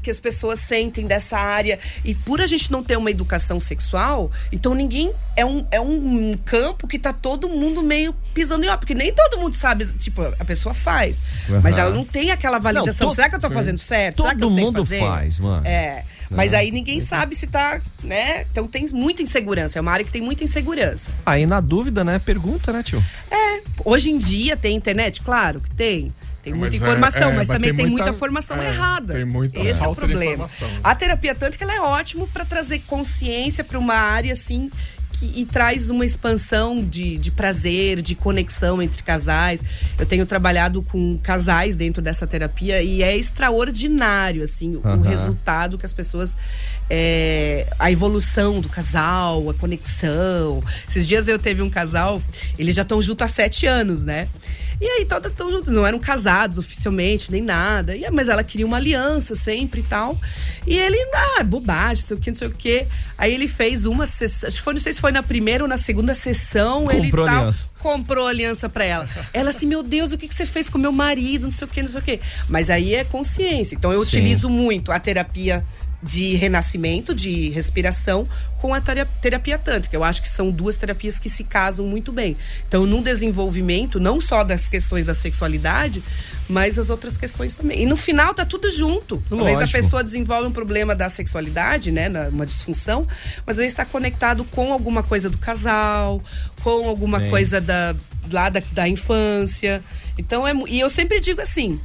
que as pessoas sentem dessa área. E por a gente não ter uma educação sexual, então ninguém. É um, é um campo que tá todo mundo meio pisando em ó. Porque nem todo mundo sabe. Tipo, a pessoa faz. Mas Aham. ela não tem aquela validação. Não, to- Será que eu tô fazendo certo? Será que eu Todo sei mundo fazer? faz, mano. É. Mas Né? aí ninguém sabe se tá, né? Então tem muita insegurança. É uma área que tem muita insegurança. Aí na dúvida, né? Pergunta, né, tio? É, hoje em dia tem internet? Claro que tem. Tem muita Mas é- informação, é, mas mas também tem muita- muita formação é, errada. tem muita Esse é o problema. A terapia tântrica ela é ótimo para trazer consciência para uma área assim que, e traz uma expansão de, de prazer, de conexão entre casais. Eu tenho trabalhado com casais dentro dessa terapia e é extraordinário assim o resultado que as pessoas é, a evolução do casal, a conexão. Esses dias eu teve um casal, eles já estão juntos há sete anos, né? E aí estão juntos, não eram casados oficialmente, nem nada. E, mas ela queria uma aliança sempre e tal. E ele, ah, bobagem, não sei o que, não sei o que. Aí ele fez uma sessão, acho que foi, não sei se foi na primeira ou na segunda sessão, ele Comprou tal, aliança. comprou aliança pra ela. Ela assim, meu Deus, o que, que você fez com meu marido? Não sei o que, não sei o que. Mas aí é consciência. Então eu Sim. utilizo muito a terapia de renascimento, de respiração, com a tera- terapia tântrica. Eu acho que são duas terapias que se casam muito bem. Então, num desenvolvimento, não só das questões da sexualidade, mas as outras questões também. E no final tá tudo junto. Às vezes a pessoa desenvolve um problema da sexualidade, né, uma disfunção, mas às vezes está conectado com alguma coisa do casal, com alguma Sim. coisa da lá da, da infância. Então é e eu sempre digo assim,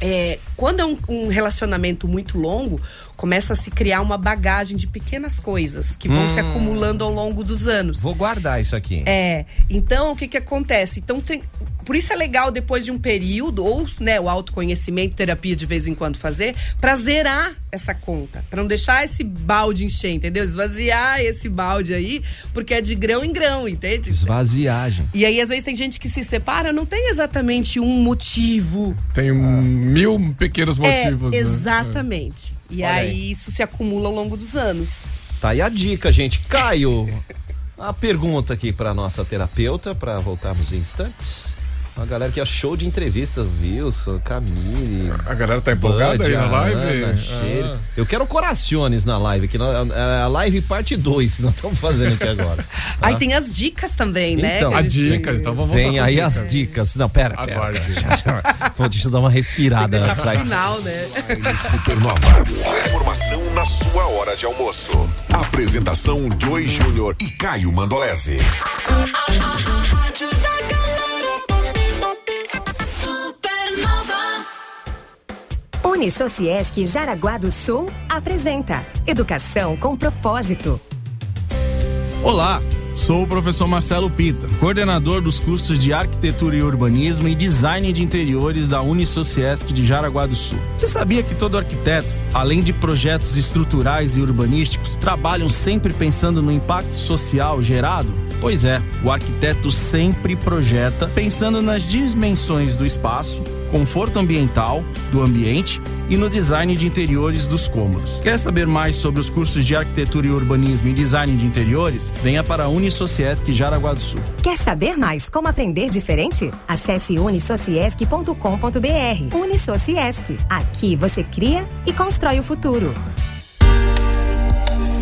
é, quando é um, um relacionamento muito longo, começa a se criar uma bagagem de pequenas coisas que vão Hum. se acumulando ao longo dos anos. Vou guardar isso aqui. É, então o que que acontece? Então tem, por isso é legal depois de um período ou, né, o autoconhecimento, terapia de vez em quando fazer, pra zerar essa conta, Pra não deixar esse balde encher, entendeu? Esvaziar esse balde aí, porque é de grão em grão, entende? Esvaziagem. E aí às vezes tem gente que se separa, não tem exatamente um motivo. Tem um mil pequenos motivos. é, né? E Olha aí, aí. isso se acumula ao longo dos anos. Tá aí a dica, gente. Caio, a pergunta aqui pra nossa terapeuta, pra voltarmos em instantes. Uma galera que é show de entrevista, Wilson, Camille. A galera tá empolgada aí na live? Ana. Ah. Eu quero corações na live, que nós- é a live parte 2 que nós estamos fazendo aqui agora. tá? Aí tem as dicas também, né? Então, que A gente- dica, então vamos voltar Vem aí dicas. as dicas. Não, pera, pera. Já. Vou, deixa eu dar uma respirada antes. Aí. final, né? Supernova. Informação na sua hora de almoço. Apresentação Joy Júnior e Caio Mandolese. Unisociesc Jaraguá do Sul apresenta Educação com Propósito. Olá, sou o professor Marcelo Pita, coordenador dos cursos de Arquitetura e Urbanismo e Design de Interiores da Unisociesc de Jaraguá do Sul. Você sabia que todo arquiteto, além de projetos estruturais e urbanísticos, trabalham sempre pensando no impacto social gerado? Pois é, o arquiteto sempre projeta pensando nas dimensões do espaço, conforto ambiental do ambiente e no design de interiores dos cômodos. Quer saber mais sobre os cursos de arquitetura e urbanismo e design de interiores? Venha para a Unisociesc Jaraguá do Sul. Quer saber mais como aprender diferente? Acesse unisociesc.com.br. Unisociesc. Aqui você cria e constrói o futuro.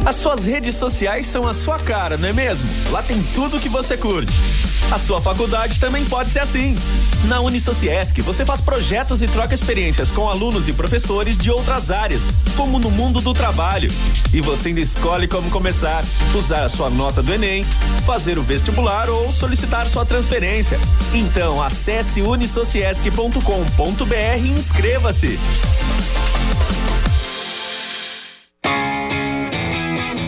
As suas redes sociais são a sua cara, não é mesmo? Lá tem tudo que você curte. A sua faculdade também pode ser assim. Na Unisociesc, você faz projetos e troca experiências com alunos e professores de outras áreas, como no mundo do trabalho. E você ainda escolhe como começar, usar a sua nota do Enem, fazer o vestibular ou solicitar sua transferência. Então, acesse unisociesc.com.br e inscreva-se.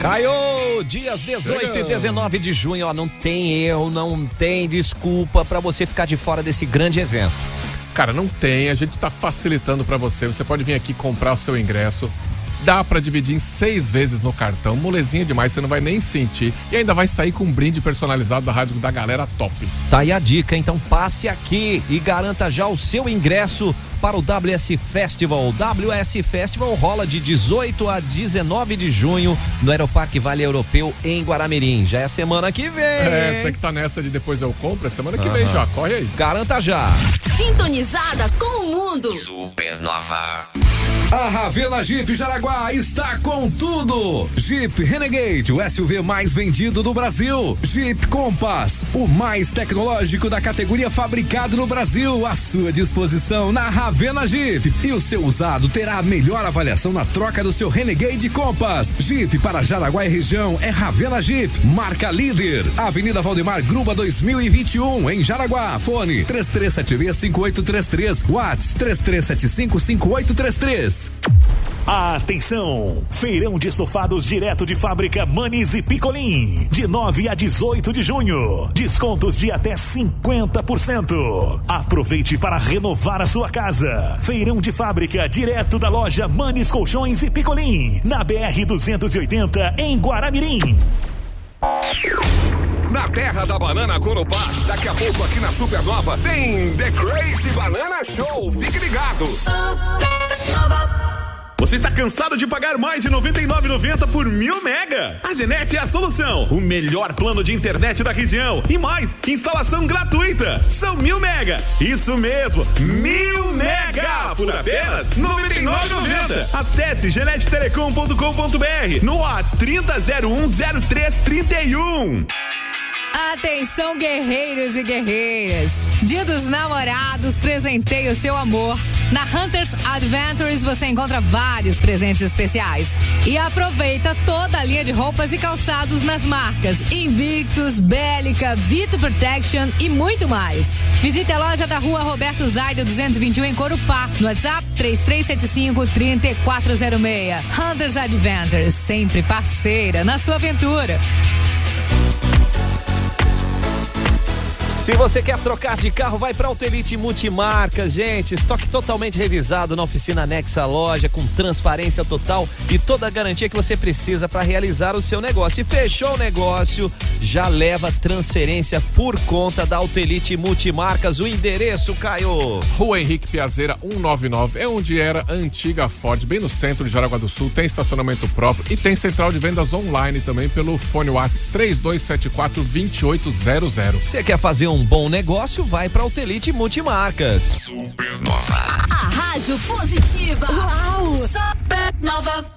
Caio, dias 18 e 19 de junho, ó, não tem erro, não tem desculpa pra você ficar de fora desse grande evento. Cara, não tem, a gente tá facilitando pra você. Você pode vir aqui comprar o seu ingresso. Dá pra dividir em seis vezes no cartão, molezinha demais, você não vai nem sentir. E ainda vai sair com um brinde personalizado da rádio da galera top. Tá aí a dica, então passe aqui e garanta já o seu ingresso para o WS Festival. O WS Festival rola de 18 a 19 de junho no Aeroparque Vale Europeu em Guaramirim. Já é semana que vem. É, você que tá nessa de depois eu compro, é semana que vem já, corre aí. Garanta já. Sintonizada com o mundo. Supernova. A Ravena Jeep Jaraguá está com tudo. Jeep Renegade, o SUV mais vendido do Brasil. Jeep Compass, o mais tecnológico da categoria fabricado no Brasil, à sua disposição na Ravena Jeep. E o seu usado terá a melhor avaliação na troca do seu Renegade Compass. Jeep para Jaraguá e região é Ravena Jeep, marca líder. Avenida Valdemar Gruba 2021 em Jaraguá. Fone 33765833, Whats 33755833. Atenção! Feirão de estofados direto de fábrica Manis e Picolim. De 9 a 18 de junho. Descontos de até 50%. Aproveite para renovar a sua casa. Feirão de fábrica direto da loja Manis Colchões e Picolim. Na BR 280 em Guaramirim. Na terra da banana Corupá, daqui a pouco aqui na Supernova tem The Crazy Banana Show. Fique ligado. Você está cansado de pagar mais de R$ 99,90 por mil mega? A Genet é a solução. O melhor plano de internet da região. E mais, instalação gratuita. São mil mega. Isso mesmo, mil mega por apenas R$ 99,90. Acesse genettelecom.com.br no WhatsApp 30010331. Atenção, guerreiros e guerreiras! Dia dos Namorados, presenteie o seu amor. Na Hunters Adventures você encontra vários presentes especiais. E aproveita toda a linha de roupas e calçados nas marcas Invictus, Bélica, Vito Protection e muito mais. Visite a loja da rua Roberto Zaida 221 em Corupá, no WhatsApp 3375 3406. Hunters Adventures, sempre parceira na sua aventura. Se você quer trocar de carro, vai para Autelite Multimarcas, gente. Estoque totalmente revisado na oficina anexa à loja, com transparência total e toda a garantia que você precisa para realizar o seu negócio. E fechou o negócio, já leva transferência por conta da Autelite Multimarcas. O endereço, Caio. Rua Henrique Piazeira 199 é onde era a antiga Ford, bem no centro de Jaraguá do Sul. Tem estacionamento próprio e tem central de vendas online também pelo fone WhatsApp 3274 2800. Você quer fazer um bom negócio? Vai para Autelite Multimarcas. Supernova. A rádio positiva. Uau! Supernova.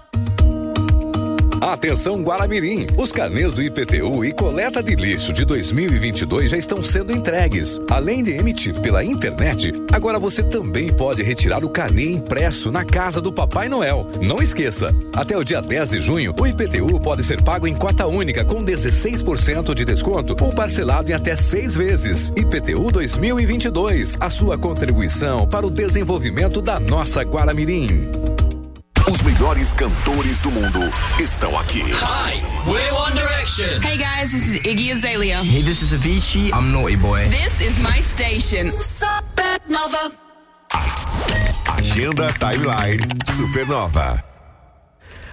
Atenção Guaramirim, os carnês do IPTU e coleta de lixo de 2022 já estão sendo entregues. Além de emitir pela internet, agora você também pode retirar o carnê impresso na casa do Papai Noel. Não esqueça, até o dia 10 de junho, o IPTU pode ser pago em cota única com 16% de desconto ou parcelado em até seis vezes. IPTU 2022, a sua contribuição para o desenvolvimento da nossa Guaramirim. Os melhores cantores do mundo estão aqui. Hi, we're One Direction. Hey guys, this is Iggy Azalea. Hey, this is Avicii. I'm Naughty Boy. This is my station. Supernova. Agenda Timeline Supernova.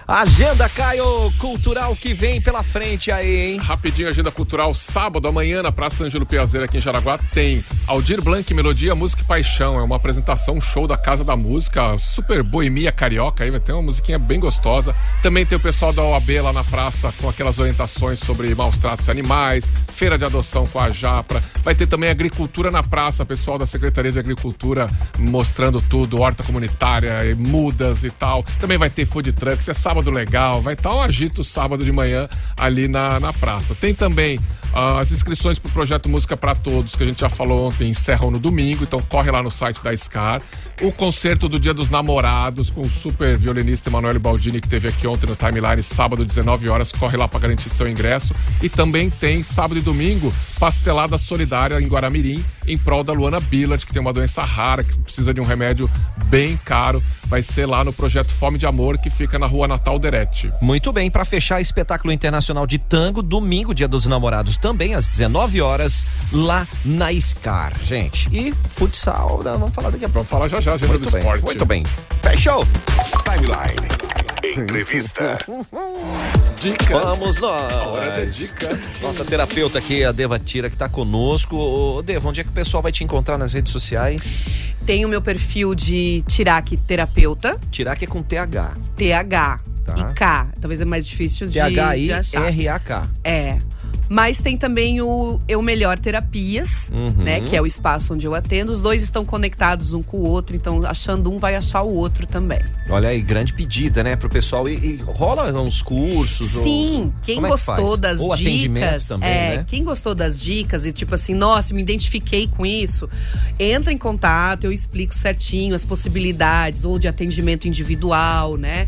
Agenda Caio Cultural que vem pela frente aí, hein? Rapidinho, agenda cultural. Sábado, amanhã, na Praça Ângelo Piazeira, aqui em Jaraguá, tem Aldir Blanc, Melodia, Música e Paixão. É uma apresentação, um show da Casa da Música, super boemia carioca aí, vai ter uma musiquinha bem gostosa. Também tem o pessoal da OAB lá na praça com aquelas orientações sobre maus tratos animais, feira de adoção com a Japra. Vai ter também agricultura na praça, pessoal da Secretaria de Agricultura mostrando tudo, horta comunitária, mudas e tal. Também vai ter food trucks, é sábado legal, vai estar um agito sábado de manhã ali na, na praça. Tem também uh, as inscrições para o projeto Música para Todos, que a gente já falou ontem, encerram no domingo, então corre lá no site da SCAR. O concerto do Dia dos Namorados com o super violinista Emanuele Baldini, que teve aqui ontem no Timeline, sábado, 19 horas, corre lá para garantir seu ingresso. E também tem sábado e domingo, pastelada solidária em Guaramirim, em prol da Luana Billard, que tem uma doença rara, que precisa de um remédio bem caro. Vai ser lá no projeto Fome de Amor, que fica na rua Natal Derete. Muito bem, para fechar, espetáculo internacional de tango, domingo, dia dos namorados, também às 19 horas, lá na SCAR, gente. E futsal, né? vamos falar daqui a pouco. Vamos falar já já, agenda Muito do bem, esporte. Muito bem. Fechou! Timeline. Entrevista. Dicas. Vamos nós. Hora da dica. Nossa terapeuta aqui, a Deva Tira, que está conosco. Ô, Deva, onde é que o pessoal vai te encontrar nas redes sociais? Tem o meu perfil de Tirac Terapeuta. Tirac é com TH. TH Tá. e K. Talvez é mais difícil de, de achar. T-H-I-R-A-K. É. Mas tem também o Eu Melhor Terapias, Uhum. né? Que é o espaço onde eu atendo. Os dois estão conectados um com o outro, então achando um vai achar o outro também. Olha aí, grande pedida, né, pro pessoal. E, e rola uns cursos? ou- Sim, quem Como é que gostou das Ou dicas, também, é, né? quem gostou das dicas e tipo assim, nossa, me identifiquei com isso, entra em contato, eu explico certinho as possibilidades ou de atendimento individual, né?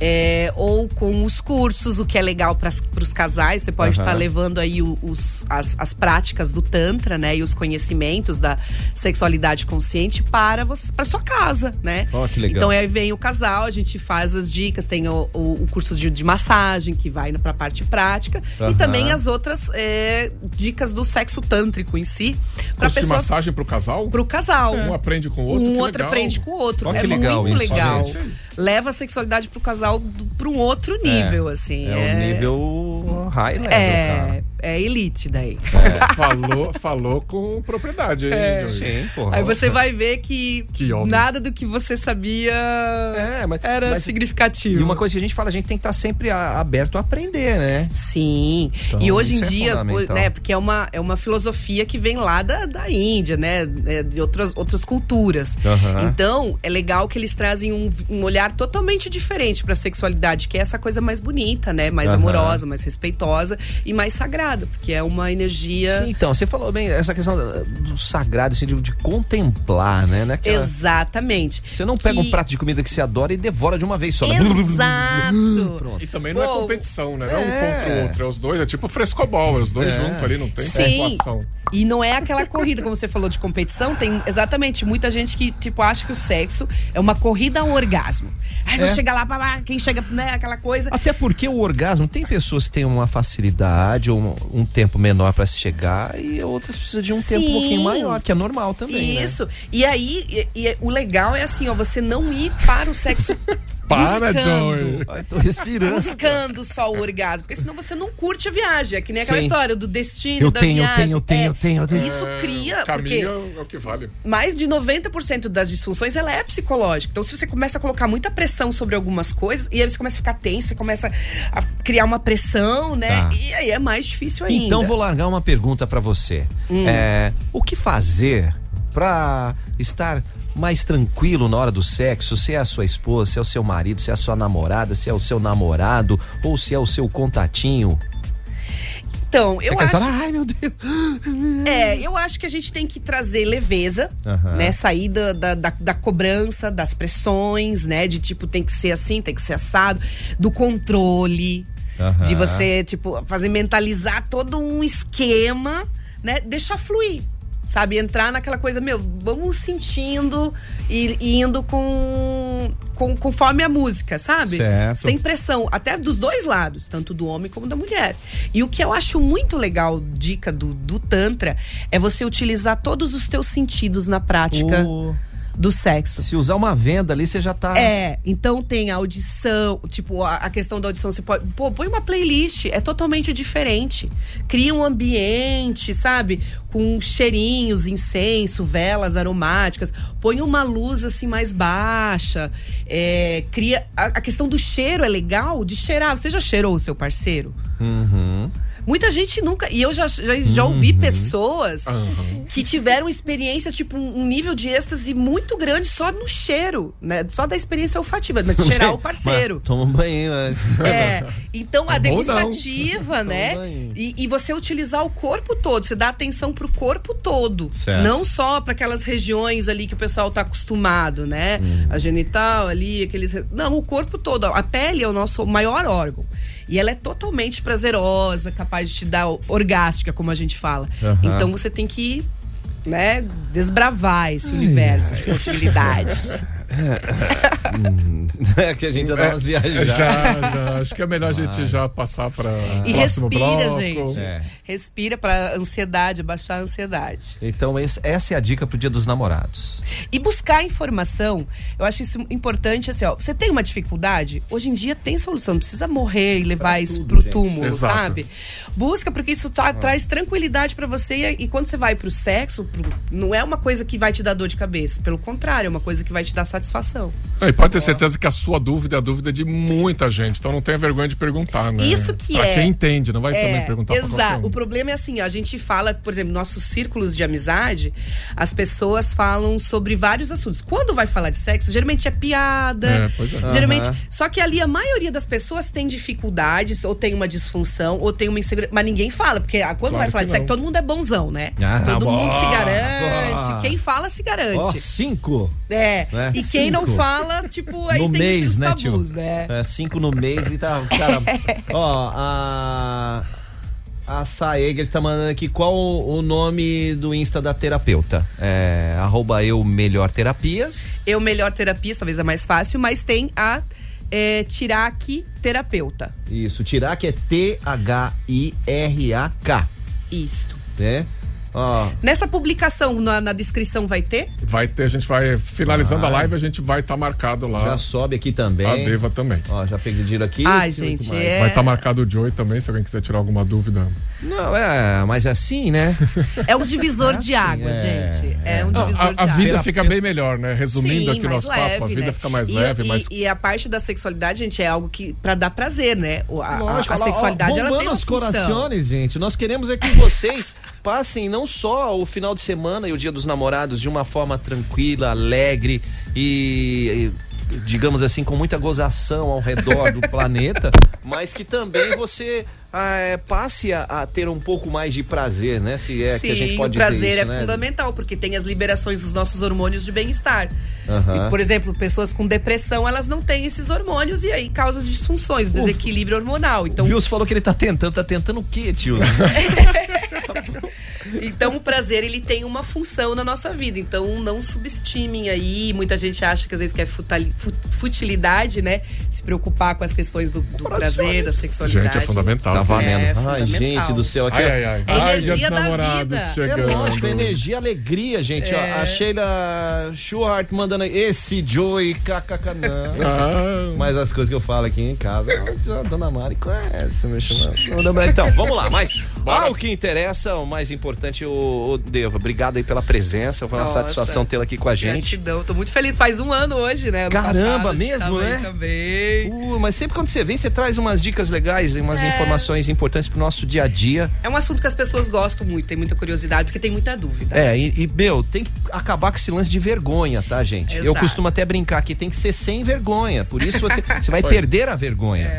É, ou com os cursos, o que é legal para os casais, você pode estar levando aí o- os, as, as práticas do tantra, né? E os conhecimentos da sexualidade consciente para você, para sua casa, né? Ó, que legal. Então aí vem o casal, a gente faz as dicas, tem o, o- o curso de, de massagem que vai para a parte prática Aham. e também as outras é, dicas do sexo tântrico em si, para Curso de pessoa massagem pro casal? pro casal. Um aprende com o outro. Um outro legal. aprende com o outro. Que é legal muito isso. legal. Leva a sexualidade pro casal para um outro nível, assim. É um nível high level, cara. É, é elite daí. falou, falou com propriedade, hein, É. Joey? Sim, porra. Aí você vai ver que, Que nada do que você sabia era mas- significativo. E uma coisa que a gente fala, a gente tem que estar sempre a- aberto a aprender, né? Sim. Então, e hoje em é dia, né, porque é uma, é uma filosofia que vem lá da, da Índia, né, é, de outras, outras culturas. Aham. Então, é legal que eles trazem um, um olhar totalmente diferente pra sexualidade, que é essa coisa mais bonita, né, mais Aham. amorosa, mais respeitosa e mais sagrada, porque é uma energia... Sim, então, você falou bem essa questão do sagrado, assim, de, de contemplar, né? Não é aquela- Exatamente. Você não pega Que- um prato de comida que você adora e devora de uma vez só. né? Exato. Pronto. E também não é Pô, competição, né? Não é um é. contra o outro. É os dois, é tipo frescobol, é os dois É. juntos ali, não tem Sim. E não é aquela corrida, como você falou, de competição. Tem exatamente muita gente que, tipo, acha que o sexo é uma corrida ao orgasmo. Ai, vou É. chegar lá, quem chega, né, aquela coisa. Até porque o orgasmo tem pessoas que têm uma facilidade ou um, um tempo menor pra se chegar e outras precisam de um tempo um Sim. pouquinho maior, que é normal também. né? Isso. E aí, e- e o legal é assim, ó, você não ir para o sexo. Para, buscando, Joey. Ai, tô respirando. Buscando só o orgasmo. Porque senão você não curte a viagem. É que nem aquela Sim. história do destino Eu da tenho, eu viagem. tenho, eu tenho, É, eu tenho, eu tenho. Isso cria. O Porque caminho é o que vale. mais de 90% das disfunções ela é psicológica. Então, se você começa a colocar muita pressão sobre algumas coisas, e aí você começa a ficar tenso, você começa a criar uma pressão, né? Tá. E aí é mais difícil ainda. Então vou largar uma pergunta pra você. Hum. É, o que fazer pra estar mais tranquilo na hora do sexo? Se é a sua esposa, se é o seu marido, se é a sua namorada, se é o seu namorado ou se é o seu contatinho? Então, eu Aquela acho. história, Ai, meu Deus. É, eu acho que a gente tem que trazer leveza, Aham. né? Sair da, da, da- da cobrança, das pressões, né? De tipo, tem que ser assim, tem que ser assado, do controle. Aham. De você, tipo, fazer mentalizar todo um esquema, né? Deixar fluir. Sabe? Entrar naquela coisa, meu, vamos sentindo e, e indo com, com. conforme a música, sabe? Certo. Sem pressão, até dos dois lados, tanto do homem como da mulher. E o que eu acho muito legal, dica do, do Tantra, é você utilizar todos os teus sentidos na prática O- do sexo. Se usar uma venda ali, você já tá. É, então tem a audição, tipo, a, a questão da audição, você pode. Pô, põe uma playlist, é totalmente diferente. Cria um ambiente, sabe? Com cheirinhos, incenso, velas aromáticas. Põe uma luz assim mais baixa. É, cria. A, a questão do cheiro é legal de cheirar. Você já cheirou o seu parceiro? Uhum. Muita gente nunca. E eu já, já, já ouvi Uhum. pessoas que tiveram experiências, tipo, um um nível de êxtase muito grande só no cheiro, né? Só da experiência olfativa, mas cheirar o parceiro. Mas Toma um banho antes. É, então a É não. degustativa, né? E, e você utilizar o corpo todo, você dá atenção pro corpo todo. Certo. Não só para aquelas regiões ali que o pessoal tá acostumado, né? Uhum. A genital ali, aqueles. Não, o corpo todo. A pele é o nosso maior órgão. E ela é totalmente prazerosa, capaz de te dar orgástica, como a gente fala. Aham. Então você tem que, né, desbravar esse universo de possibilidades. É que a gente já dá É, umas viagens. Já, já. Acho que é melhor a gente já passar para E respira, bloco. gente. É. Respira pra ansiedade, baixar a ansiedade. Então, esse- essa é a dica pro dia dos namorados. E buscar informação, eu acho isso importante, assim, ó. Você tem uma dificuldade? Hoje em dia tem solução, não precisa morrer e levar isso pro túmulo, Exato. sabe? Busca, porque isso tra- traz tranquilidade pra você e, e quando você vai pro sexo, pro- não é uma coisa que vai te dar dor de cabeça. Pelo contrário, é uma coisa que vai te dar satisfação. Não, e pode ter certeza que a sua dúvida é a dúvida de muita gente. Então não tenha vergonha de perguntar, né? Isso que pra é. quem entende, não vai É, também perguntar pra qualquer Exato. um. O problema é assim, ó, a gente fala, por exemplo, nossos círculos de amizade, as pessoas falam sobre vários assuntos. Quando vai falar de sexo, geralmente é piada. É, pois é. Geralmente. Aham. Só que ali a maioria das pessoas tem dificuldades, ou tem uma disfunção, ou tem uma insegurança. Mas ninguém fala, porque ah, quando Claro vai falar de sexo, todo mundo é bonzão, né? Ah, todo boa, mundo se garante. boa. Quem fala, se garante. Ó, cinco. É. né? E quem não fala, tipo, aí no tem mês, né, tabus, tio? né? É, cinco no mês e tá. Cara, ó, a. A Saeger tá mandando aqui qual o nome do Insta da terapeuta. É arroba eu melhor terapias. Eu melhor terapia, talvez é mais fácil, mas tem a é, Tiraki terapeuta. Isso, tirar que é T-H-I-R-A-K. Isto. né? Ó, Nessa publicação, na, na descrição vai ter? Vai ter, a gente vai, finalizando Ah. a live, a gente vai estar marcado lá. já sobe aqui também. A Deva também. Ó, já peguei dinheiro aqui. Ai, gente, é- Vai estar marcado o Joey também, se alguém quiser tirar alguma dúvida. Não, é, mas assim, né? É um divisor de água, é, gente. É, um Não, divisor a, de a água. vida fica bem melhor, né? Resumindo Sim, aqui o nosso papo, a vida né? fica mais E- leve, e, mais. E a parte da sexualidade, gente, é algo que para dar prazer, né? A, a- Lógico, a olha lá, ó, sexualidade ela tem uma os função. corações, gente. Nós queremos é que vocês passem não só o final de semana e o dia dos namorados de uma forma tranquila, alegre e, e, digamos assim, com muita gozação ao redor do planeta, mas que também você ah, é, passe a, a ter um pouco mais de prazer, né? Se é Sim, que a gente pode o prazer dizer isso, é né? fundamental, porque tem as liberações dos nossos hormônios de bem-estar. Aham. E, Por exemplo, pessoas com depressão, elas não têm esses hormônios e aí causa disfunções, desequilíbrio hormonal. Então, O Wilson falou que ele tá tentando, tá tentando o quê, tio? Então o prazer ele tem uma função na nossa vida. Então não subestimem aí. Muita gente acha que às vezes que é futilidade, né? Se preocupar com as questões do, do prazer, da sexualidade. Gente, é fundamental. Tá valendo. É Ai, fundamental. gente do céu. Aqui, Ai, ó. ai, ai. É Ai, energia dos da vida. É chegando. lógico, energia, alegria, gente. ó. É. a Sheila Schuhart mandando aí, esse Joey, não. Ah, Mas as coisas que eu falo aqui em casa, a dona Mari conhece, meu chamado. Então, vamos lá, mas Bora. ao que interessa, o mais importante, o, o Deva, obrigado aí pela presença, foi uma Nossa. satisfação tê-la aqui com a gente. Gratidão. Tô muito feliz. Faz um ano hoje, né? Ano Caramba, passado, mesmo, né? Também. Uh, mas sempre quando você vem, você traz umas dicas legais, umas É. informações importantes pro nosso dia a dia. É um assunto que as pessoas gostam muito, tem muita curiosidade, porque tem muita dúvida. É, e, e, meu, tem que acabar com esse lance de vergonha, tá, gente? Eu Exato. costumo até brincar que tem que ser sem vergonha. Por isso você, você vai aí. perder a vergonha.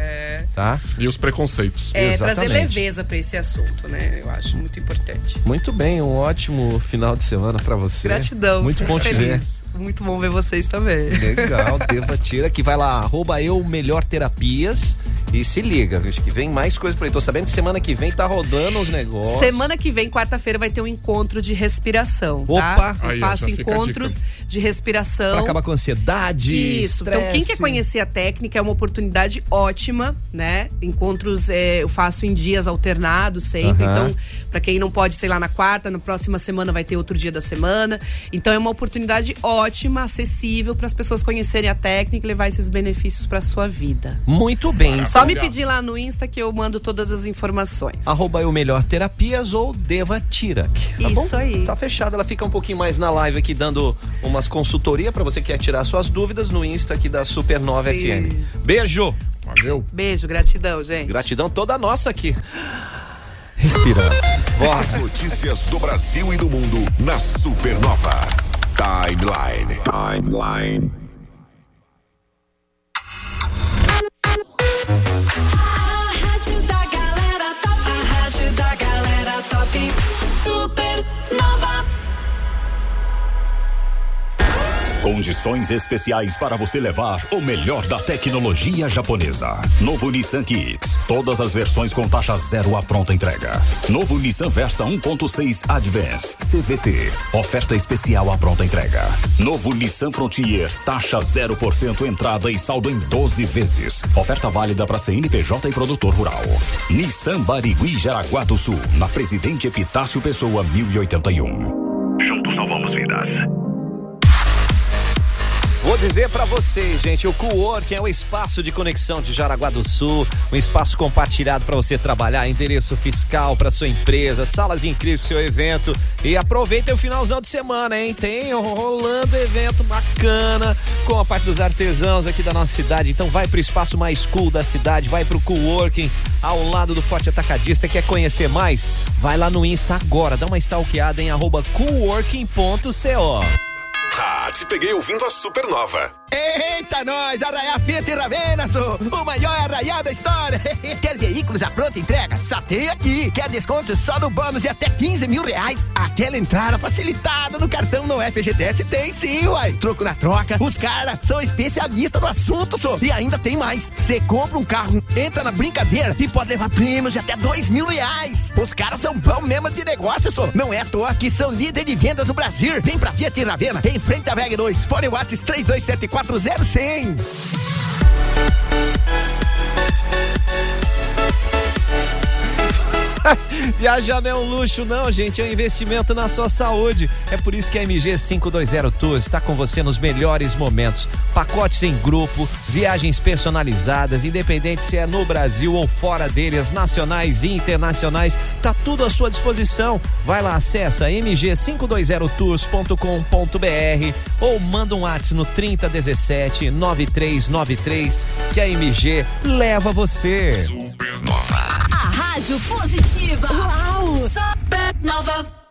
Tá? E os preconceitos. É, trazer Exatamente. leveza pra esse assunto, né? Eu acho muito importante. Muito bem, um ótimo final de semana pra você. Gratidão. Muito bom te ver. Muito bom ver vocês também. Legal, Deva Tira, que vai lá, arroba eu melhor terapias. E se liga, viu? que vem mais coisa por aí. Tô sabendo que semana que vem tá rodando os negócios. Semana que vem, quarta-feira, vai ter um encontro de respiração, Opa! tá? Eu Aí, faço encontros de respiração. Pra acabar com ansiedade. Isso. Então, quem quer conhecer a técnica é uma oportunidade ótima, né? Encontros é, eu faço em dias alternados sempre. Então, pra quem não pode, sei lá, na quarta, na próxima semana vai ter outro dia da semana. Então, é uma oportunidade ótima, acessível para as pessoas conhecerem a técnica e levar esses benefícios pra sua vida. Muito bem. Só me pedir lá no Insta que eu mando todas as informações. Arroba eu melhor terapias ou Deva Tirak. Tá Isso bom? aí. Tá fechado. Ela fica um pouquinho mais na live aqui dando umas consultoria pra você que quer tirar suas dúvidas no Insta aqui da Supernova Sim. FM. Beijo. Valeu. Beijo, gratidão, gente. Gratidão toda nossa aqui. Respirando. As notícias do Brasil e do mundo na Supernova. Timeline. Timeline. Condições especiais para você levar o melhor da tecnologia japonesa. Novo Nissan Kicks. Todas as versões com taxa zero à pronta entrega. Novo Nissan Versa 1.6 Advance CVT. Oferta especial à pronta entrega. Novo Nissan Frontier. Taxa 0% entrada e saldo em 12 vezes. Oferta válida para CNPJ e produtor rural. Nissan Barigui Jaraguá do Sul. Na Presidente Epitácio Pessoa 1081. Juntos salvamos vidas. Vou dizer pra vocês, gente, o Coworking é o espaço de conexão de Jaraguá do Sul, um espaço compartilhado para você trabalhar, endereço fiscal para sua empresa, salas incríveis pro seu evento e aproveita o finalzão de semana, hein? Tem rolando evento bacana com a parte dos artesãos aqui da nossa cidade. Então vai pro espaço mais cool da cidade, vai pro Coworking ao lado do Forte Atacadista. Quer conhecer mais? Vai lá no Insta agora, dá uma stalkeada em arroba coworking.co. Ah, te peguei ouvindo a Supernova. Eita, nós! Arraiá Fiat Ravena, sou o maior arraiá da história. Quer veículos à pronta entrega? Só tem aqui. Quer desconto só no bônus e até 15 mil reais? Aquela entrada facilitada no cartão no FGTS tem sim, uai. Troco na troca. Os caras são especialistas no assunto, sou. E ainda tem mais. Você compra um carro, entra na brincadeira e pode levar prêmios de até 2 mil reais. Os caras são bom mesmo de negócio, sou. Não é à toa que são líder de vendas no Brasil. Vem pra Fiat Ravena, em frente à VEG 2. Fone Whats 32740100. Viajar não é um luxo, não, gente. É um investimento na sua saúde. É por isso que a MG 520 Tours está com você nos melhores momentos. Pacotes em grupo, viagens personalizadas, independente se é no Brasil ou fora dele, as nacionais e internacionais, tá tudo à sua disposição. Vai lá, acessa mg520tours.com.br ou manda um WhatsApp no 3017 9393 que a MG leva você. A Rádio Positiva. Uau! Supernova.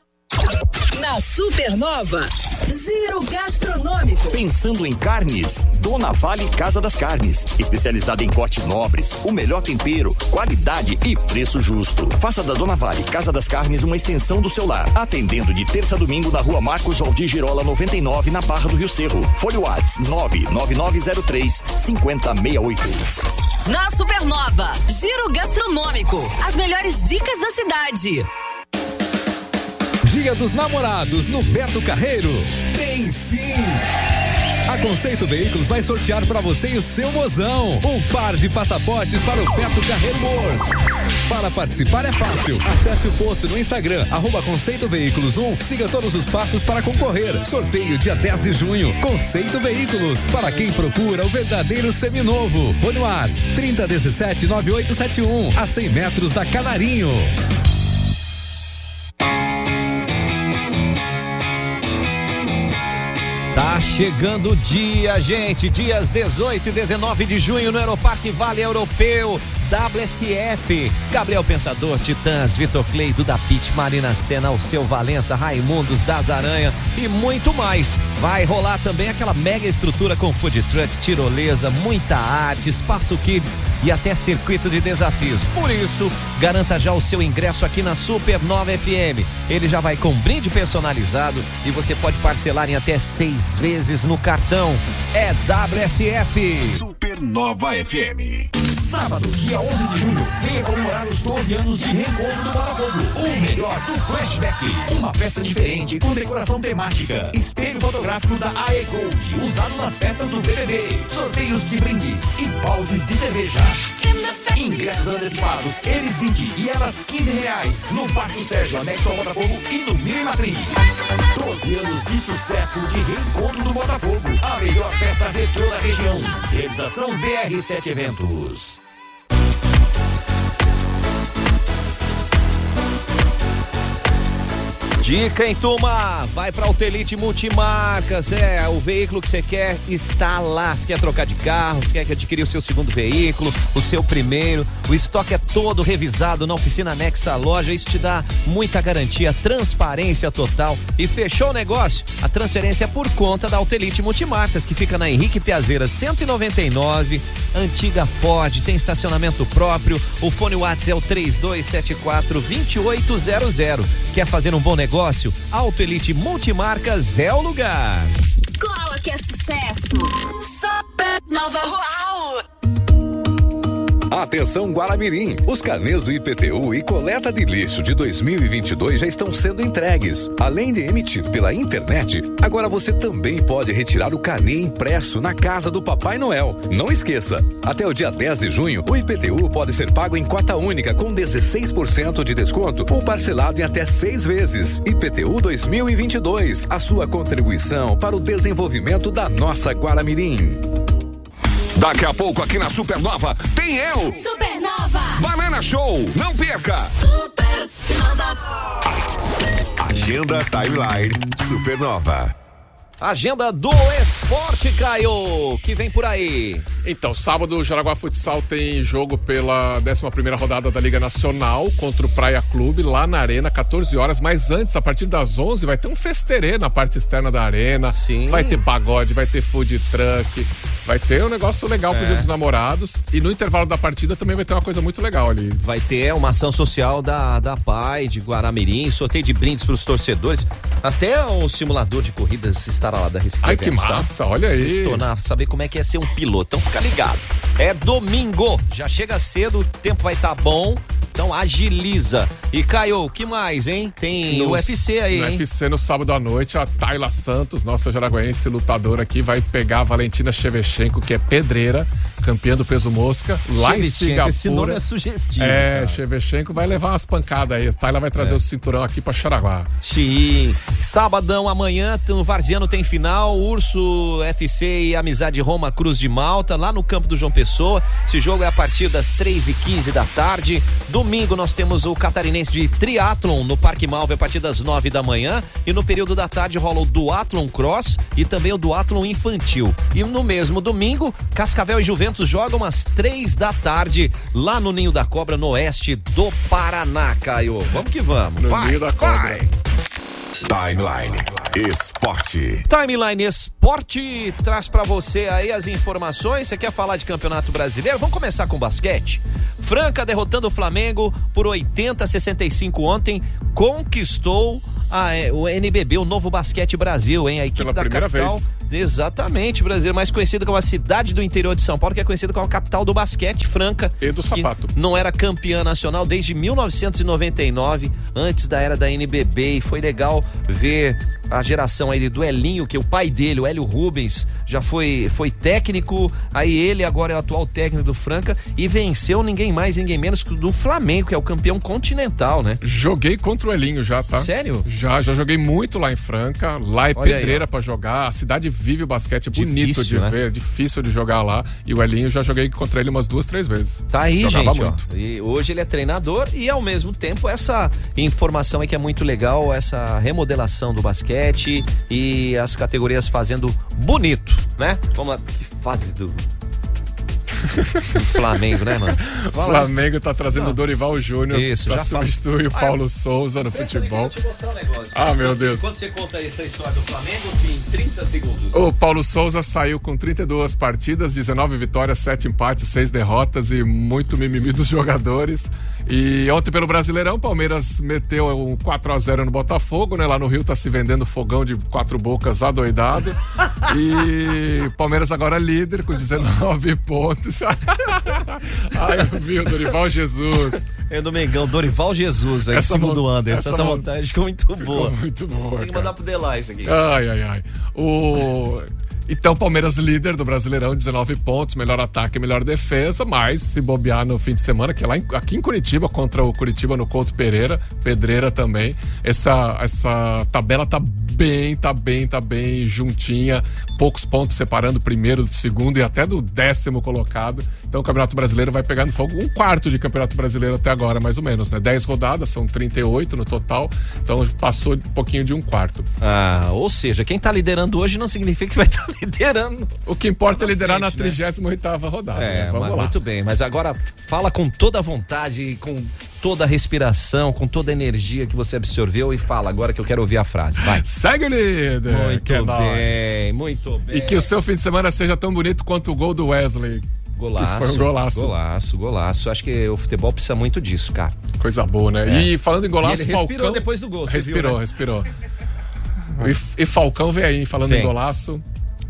Na Supernova, Giro Gastronômico. Pensando em carnes? Dona Vale Casa das Carnes. Especializada em cortes nobres, o melhor tempero, qualidade e preço justo. Faça da Dona Vale Casa das Carnes uma extensão do seu lar. Atendendo de terça a domingo na rua Marcos Valdir Girola 99, na Barra do Rio Cerro. Folha Whats 99903 5068. Na Supernova, Giro Gastronômico. As melhores dicas da cidade. Dia dos Namorados no Beto Carreiro. Tem sim! A Conceito Veículos vai sortear para você e o seu mozão um par de passaportes para o Beto Carreiro World. Para participar é fácil. Acesse o post no Instagram, arroba Conceito Veículos 1. Siga todos os passos para concorrer. Sorteio dia 10 de junho. Conceito Veículos. Para quem procura o verdadeiro seminovo. Fone Whats 3017 9871. A 100 metros da Canarinho. Tá chegando o dia, gente. Dias 18 e 19 de junho no Aeroparque Vale Europeu. WSF. Gabriel Pensador, Titãs, Vitor Clay, Duda Pitt, Marina Senna, Alceu Valença, Raimundos, Das Aranha e muito mais. Vai rolar também aquela mega estrutura com food trucks, tirolesa, muita arte, espaço kids e até circuito de desafios. Por isso, garanta já o seu ingresso aqui na Supernova FM. Ele já vai com brinde personalizado e você pode parcelar em até seis vezes no cartão. É WSF. Supernova FM. Sábado, dia 11 de junho, venha comemorar os 12 anos de reencontro do Botafogo. O melhor do Flashback. Uma festa diferente com decoração temática. Espelho fotográfico da AE Gold, usado nas festas do BBB. Sorteios de brindes e baldes de cerveja. Ingressos antecipados, eles 20 e elas 15 reais. No Parque Sérgio, anexo ao Botafogo e no Mini Matriz. 12 anos de sucesso de reencontro do Botafogo. A melhor festa retrô da região. Realização BR7 Eventos. Dica, hein, turma? Vai pra Autelite Multimarcas. É, o veículo que você quer está lá. Você quer trocar de carro, você quer adquirir o seu segundo veículo, o seu primeiro. O estoque é todo revisado na oficina anexa à loja. Isso te dá muita garantia, transparência total. E fechou o negócio? A transferência é por conta da Autelite Multimarcas, que fica na Henrique Piazeira 199, antiga Ford. Tem estacionamento próprio. O fone WhatsApp é o 3274 2800. Quer fazer um bom negócio? Auto Elite Multimarcas é o lugar. Cola que é sucesso. Supernova. Uau! Atenção Guaramirim, os carnês do IPTU e coleta de lixo de 2022 já estão sendo entregues. Além de emitir pela internet, agora você também pode retirar o carnê impresso na casa do Papai Noel. Não esqueça, até o dia 10 de junho, o IPTU pode ser pago em cota única com 16% de desconto ou parcelado em até seis vezes. IPTU 2022, a sua contribuição para o desenvolvimento da nossa Guaramirim. Daqui a pouco aqui na Supernova tem eu. Supernova. Banana Show, não perca. Agenda Timeline Supernova. Agenda do esporte, Caio, que vem por aí. Então, sábado o Jaraguá Futsal tem jogo pela 11ª rodada da Liga Nacional contra o Praia Clube, lá na Arena, 14 horas. Mas antes, a partir das 11, vai ter um festerê na parte externa da Arena. Sim. Vai ter pagode, vai ter food truck, vai ter um negócio legal pro É. Dia dos Namorados. E no intervalo da partida também vai ter uma coisa muito legal ali. Vai ter uma ação social da, da PAI, de Guaramirim, sorteio de brindes para os torcedores. Até o simulador de corridas estará lá da Risqué Ai, que tá? massa, olha Pra aí. se tornar, saber como é que é ser um piloto. Fica ligado. É domingo, já chega cedo, o tempo vai estar bom. Então agiliza. E Caio, o que mais, hein? Tem No- UFC aí, no hein? UFC no sábado à noite, a Tayla Santos, nossa jaraguense lutadora aqui, vai pegar a Valentina Shevchenko, que é pedreira, campeã do peso mosca, lá em Singapura. esse nome é sugestivo, É, cara. Shevchenko vai levar umas pancadas aí. Tayla vai trazer É. o cinturão aqui pra Xaraguá. Sim. Sabadão amanhã, no Varziano tem final, Urso FC e Amizade Roma Cruz de Malta, lá no campo do João Pessoa. Esse jogo é a partir das 3h15 da tarde. Domingo nós temos o catarinense de triatlon no Parque Malve a partir das 9 da manhã. E no período da tarde rola o Duatlon Cross e também o Duatlon Infantil. E no mesmo domingo, Cascavel e Juventus jogam às 3 da tarde lá no Ninho da Cobra, no oeste do Paraná, Caio. Vamos que vamos. No Vai, Ninho da vai. Timeline Esporte. Timeline Esporte traz pra você aí as informações. Você quer falar de Campeonato Brasileiro? Vamos começar com basquete. Franca derrotando o Flamengo por 80 a 65 ontem, conquistou a, é, o NBB, o Novo Basquete Brasil, hein? A equipe Pela da primeira capital. vez. Exatamente, brasileiro, mais conhecido como a cidade do interior de São Paulo, que é conhecida como a capital do basquete, Franca. E do sapato. Não era campeã nacional desde 1999, antes da era da NBB, e foi legal ver a geração aí do Elinho, que o pai dele, o Hélio Rubens, já foi, foi técnico, aí ele agora é o atual técnico do Franca e venceu ninguém mais, ninguém menos que o do Flamengo, que é o campeão continental, né? Joguei contra o Elinho já, tá? Sério? Já, já joguei muito lá em Franca. Lá é Olha pedreira ó. pra jogar. A cidade vive o basquete, é bonito Difícil, de né? ver, difícil de jogar lá. E o Elinho já joguei contra ele umas duas, três vezes. Tá aí, Jogava gente, muito. ó. E hoje ele é treinador e ao mesmo tempo essa informação aí que é muito legal, essa remodelação do basquete e as categorias fazendo bonito, né? Vamos lá, que fase do Flamengo, né, mano? O Fala. Flamengo tá trazendo o Dorival Júnior Isso, pra já substituir o Ah, Paulo Souza no futebol. mostrar um negócio. Ah, meu Quando você- Deus. Quando você conta essa história do Flamengo, em 30 segundos. O Paulo Souza saiu com 32 partidas, 19 vitórias, 7 empates, 6 derrotas e muito mimimi dos jogadores. E ontem pelo Brasileirão, o Palmeiras meteu um 4 a 0 no Botafogo, né? Lá no Rio tá se vendendo fogão de quatro bocas adoidado. E o Palmeiras agora é líder com 19 pontos. Ai, eu vi o Dorival Jesus. É do Mengão, Dorival Jesus, aí, Essa segundo o mon- Anderson. essa Essa, mon- montagem ficou muito boa. muito boa. Tem que mandar pro Delay isso aqui. Ai, ai, ai. O... Então, Palmeiras líder do Brasileirão, 19 pontos, melhor ataque, melhor defesa, mas se bobear no fim de semana, que é lá em- aqui em Curitiba, contra o Curitiba no Couto Pereira, Pedreira também, essa, essa tabela tá bem, tá bem, tá bem juntinha, poucos pontos separando o primeiro do segundo e até do décimo colocado. Então, o Campeonato Brasileiro vai pegar no fogo um quarto de Campeonato Brasileiro até agora, mais ou menos, né? 10 rodadas, são 38 no total, então passou um pouquinho de um quarto. Ah, ou seja, quem tá liderando hoje não significa que vai estar liderando. O que importa é liderar na frente, né? 38ª rodada. É, né? Vamos mas lá. muito bem. Mas agora fala com toda a vontade, com toda a respiração, com toda a energia que você absorveu e fala agora que eu quero ouvir a frase. Vai. Segue o líder. Muito é bem, muito bem. E que o seu fim de semana seja tão bonito quanto o gol do Wesley. Golaço. Que foi um golaço. Golaço, golaço. Acho que o futebol precisa muito disso, cara. Coisa boa, né? É. E falando em golaço, E ele respirou Falcão. depois do gol, Respirou, viu, né? respirou. E, e Falcão vem aí, falando Vem. em golaço.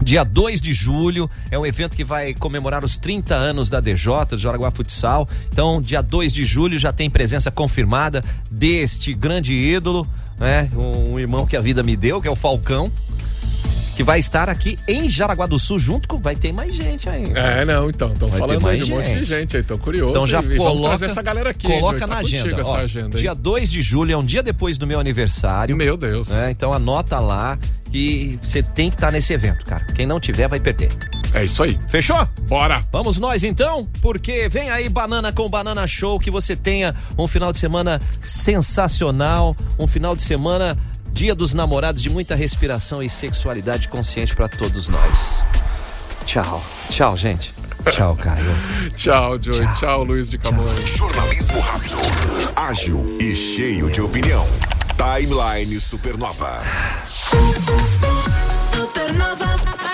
Dia 2 de julho é um evento que vai comemorar os 30 anos da DJ, do Jaraguá Futsal. Então, dia 2 de julho já tem presença confirmada deste grande ídolo, né? Um irmão que a vida me deu, que é o Falcão, que vai estar aqui em Jaraguá do Sul junto com. Vai ter mais gente aí. É, não, então. Estão falando aí de um monte de gente. aí. Tô curioso. Então já e, e coloca, vamos trazer essa galera aqui. Coloca Joey, na tá agenda. Ó, agenda. Dia 2 de julho é um dia depois do meu aniversário. Meu Deus. né? Então anota lá que você tem que estar nesse evento, cara. Quem não tiver vai perder. É isso aí. Fechou? Bora. Vamos nós então, porque vem aí Banana com Banana Show, que você tenha um final de semana sensacional, um final de semana Dia dos Namorados de muita respiração e sexualidade consciente pra todos nós. Tchau. Tchau, gente. Tchau, Caio. Tchau, Joey. Tchau, Luiz de Camões. Jornalismo rápido, ágil e cheio de opinião. Timeline Supernova. Supernova.